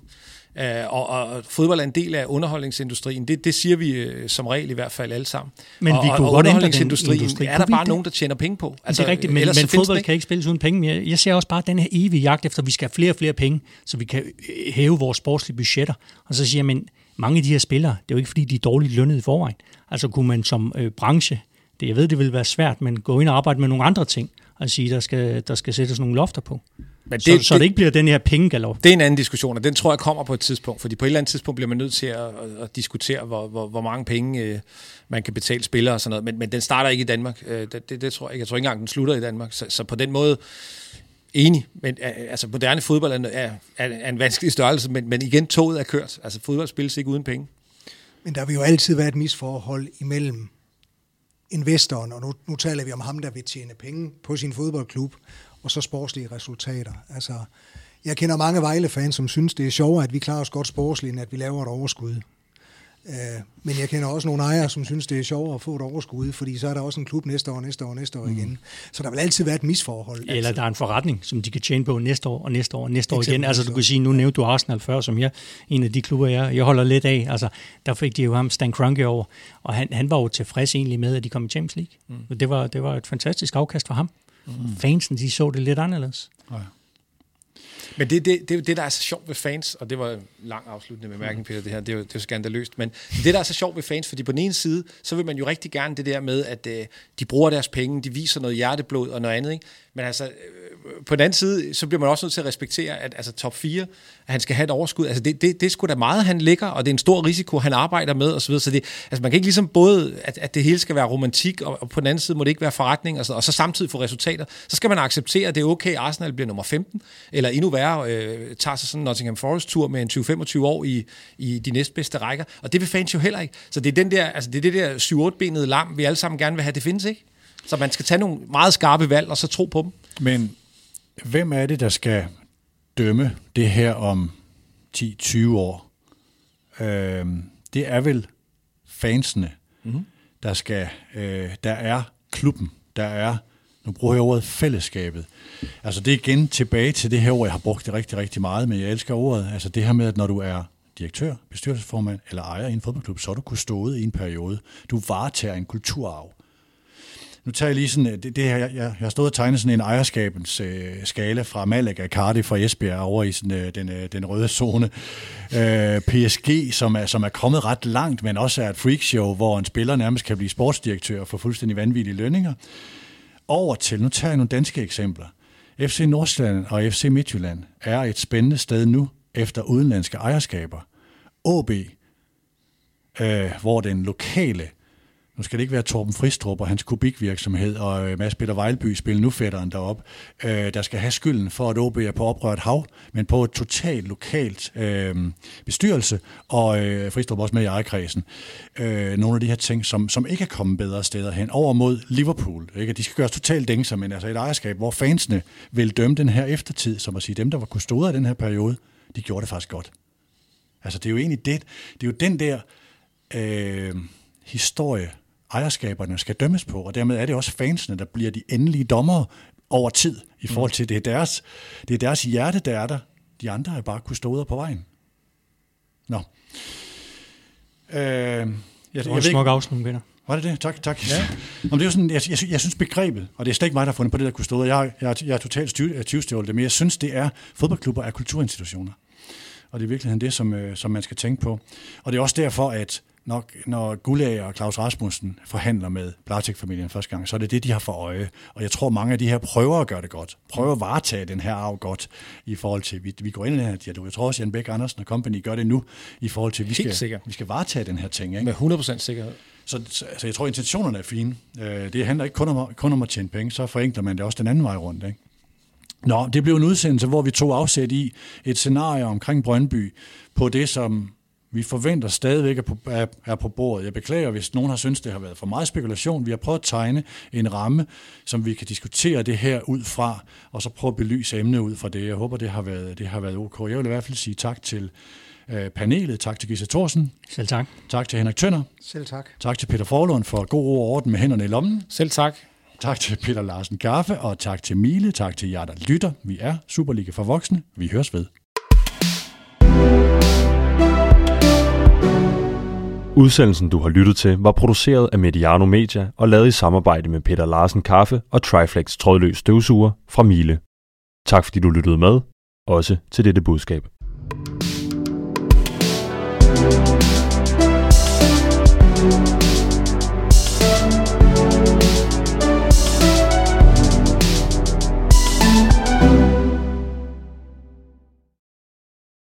[SPEAKER 5] Øh, og, og fodbold er en del af underholdningsindustrien. Det, det siger vi øh, som regel i hvert fald alle sammen.
[SPEAKER 4] Men
[SPEAKER 5] og,
[SPEAKER 4] vi kunne
[SPEAKER 5] og,
[SPEAKER 4] godt
[SPEAKER 5] underholdningsindustrien industri. er der bare nogen, der tjener penge på.
[SPEAKER 4] Altså, det er rigtigt, men, men fodbold kan ikke spilles uden penge. Jeg, jeg ser også bare den her evige jagt efter, at vi skal have flere og flere penge, så vi kan øh, hæve vores sportslige budgetter. Og så siger jeg, men mange af de her spillere, det er jo ikke fordi, de er dårligt lønnet i forvejen. Altså kunne man som øh, branche, det, jeg ved, det vil være svært, men gå ind og arbejde med nogle andre ting, og sige, der skal, der skal sættes nogle lofter på. Men det, så, så det, det ikke bliver den her pengegalop.
[SPEAKER 5] Det er en anden diskussion, og den tror jeg kommer på et tidspunkt, fordi på et eller andet tidspunkt bliver man nødt til at, at, diskutere, hvor, hvor, hvor mange penge øh, man kan betale spillere og sådan noget, men, men den starter ikke i Danmark. Øh, det, det, det tror jeg. Jeg tror ikke engang, den slutter i Danmark. Så, så på den måde, enig, men øh, altså moderne fodbold er, er, er en vanskelig størrelse, men, men igen, toget er kørt. Altså fodbold spilles ikke uden penge.
[SPEAKER 3] Men der vil jo altid være et misforhold imellem investoren, og nu, nu taler vi om ham, der vil tjene penge på sin fodboldklub, og så sportslige resultater. Altså, jeg kender mange Vejle-fans, som synes, det er sjovere, at vi klarer os godt sportsligt, end at vi laver et overskud. Øh, men jeg kender også nogle ejere, som synes, det er sjovere at få et overskud, fordi så er der også en klub næste år, næste år, næste år igen. Mm. Så der vil altid være et misforhold.
[SPEAKER 4] Eller altid. der er en forretning, som de kan tjene på næste år, og næste år, og næste år
[SPEAKER 3] Eksempel
[SPEAKER 4] igen. Altså du kan sige, nu nævnte du Arsenal før, som jeg, en af de klubber, jeg, jeg holder lidt af. Altså, der fik de jo ham Stan Kroenke over, og han, han var jo tilfreds egentlig med, at de kom i Champions League. Mm. Det, var, det var et fantastisk afkast for ham. Mm. Fansen, de så det lidt anderledes. Ja.
[SPEAKER 5] Men det, det, det det, der er så sjovt ved fans, og det var en lang afslutning med mærken, Peter, det her, det er jo, det er jo skandaløst, men det, der er så sjovt ved fans, fordi på den ene side, så vil man jo rigtig gerne det der med, at øh, de bruger deres penge, de viser noget hjerteblod og noget andet, ikke? men altså, på den anden side, så bliver man også nødt til at respektere, at altså, top 4, at han skal have et overskud. Altså, det, det, det er sgu da meget, han ligger, og det er en stor risiko, han arbejder med, og så videre. Så det, altså, man kan ikke ligesom både, at, at det hele skal være romantik, og, og på den anden side må det ikke være forretning, og så, og så samtidig få resultater. Så skal man acceptere, at det er okay, at Arsenal bliver nummer 15, eller endnu værre, øh, tager sig sådan en Nottingham Forest-tur med en 20-25 år i, i de næstbedste rækker. Og det vil fans jo heller ikke. Så det er, den der, altså, det, er det der 7-8-benede lam, vi alle sammen gerne vil have, det findes ikke. Så man skal tage nogle meget skarpe valg, og så tro på dem.
[SPEAKER 2] Men hvem er det, der skal dømme det her om 10-20 år? Øh, det er vel fansene, mm-hmm. der skal, øh, der er klubben, der er, nu bruger jeg ordet fællesskabet. Altså det er igen tilbage til det her ord, jeg har brugt det rigtig, rigtig meget, men jeg elsker ordet. Altså det her med, at når du er direktør, bestyrelsesformand eller ejer i en fodboldklub, så er du kustode i en periode. Du varetager en kulturarv nu tager jeg lige sådan, øh, det, det her, jeg, jeg, har stået og tegnet sådan en ejerskabens øh, skala fra Malaga, Cardiff fra Esbjerg over i sådan, øh, den, øh, den røde zone. Øh, PSG, som er, som er kommet ret langt, men også er et freakshow, hvor en spiller nærmest kan blive sportsdirektør og få fuldstændig vanvittige lønninger. Over til, nu tager jeg nogle danske eksempler. FC Nordsjælland og FC Midtjylland er et spændende sted nu, efter udenlandske ejerskaber. OB, øh, hvor den lokale nu skal det ikke være Torben Fristrup og hans kubikvirksomhed, og øh, Mads Peter Vejlby spiller nu fætteren derop, øh, der skal have skylden for, at OB er på oprørt hav, men på et totalt lokalt øh, bestyrelse, og øh, Fristrup også med i ejerkredsen. Øh, nogle af de her ting, som, som ikke er kommet bedre steder hen, over mod Liverpool. Ikke? De skal gøres totalt dængser, men altså et ejerskab, hvor fansene vil dømme den her eftertid, som at sige, dem, der var kustoder i den her periode, de gjorde det faktisk godt. Altså det er jo egentlig det, det er jo den der øh, historie, ejerskaberne skal dømmes på, og dermed er det også fansene, der bliver de endelige dommere over tid, i forhold til, det er deres, det er deres hjerte, der er der. De andre er bare kustoder på vejen. Nå.
[SPEAKER 4] Øh, jeg, det var en smuk afslutning, Peter.
[SPEAKER 2] Var det det? Tak, tak. Ja. Nå, det er sådan, jeg, jeg, jeg, synes begrebet, og det er slet ikke mig, der har fundet på det der kustoder, jeg, jeg, jeg er totalt tyvstjålet men jeg synes, det er, fodboldklubber er kulturinstitutioner. Og det er virkelig det, som, øh, som man skal tænke på. Og det er også derfor, at når, når Gullag og Claus Rasmussen forhandler med Blatik-familien første gang, så er det det, de har for øje. Og jeg tror, mange af de her prøver at gøre det godt. Prøver at varetage den her arv godt i forhold til, vi, vi går ind i den her dialog. Jeg tror også, Jan Bæk Andersen og company gør det nu i forhold til, vi skal, vi skal varetage den her ting. Ikke?
[SPEAKER 5] Med 100% sikkerhed.
[SPEAKER 2] Så, så altså, jeg tror, intentionerne er fine. Øh, det handler ikke kun om, kun om at tjene penge, så forenkler man det også den anden vej rundt. Ikke? Nå, det blev en udsendelse, hvor vi tog afsæt i et scenarie omkring Brøndby på det, som vi forventer stadigvæk er på, er, er på bordet. Jeg beklager, hvis nogen har syntes, det har været for meget spekulation. Vi har prøvet at tegne en ramme, som vi kan diskutere det her ud fra, og så prøve at belyse emnet ud fra det. Jeg håber, det har været, det har været ok. Jeg vil i hvert fald sige tak til øh, panelet. Tak til Gisse Thorsen.
[SPEAKER 4] Selv tak.
[SPEAKER 2] Tak til Henrik Tønder.
[SPEAKER 3] Selv tak.
[SPEAKER 2] Tak til Peter Forlund for god ro og orden med hænderne i lommen.
[SPEAKER 5] Selv tak.
[SPEAKER 2] Tak til Peter Larsen Gaffe, og tak til Mile. Tak til jer, der lytter. Vi er Superliga for Voksne. Vi høres ved.
[SPEAKER 1] Udsendelsen, du har lyttet til, var produceret af Mediano Media og lavet i samarbejde med Peter Larsen Kaffe og Triflex trådløs støvsuger fra Miele. Tak fordi du lyttede med, også til dette budskab. thank you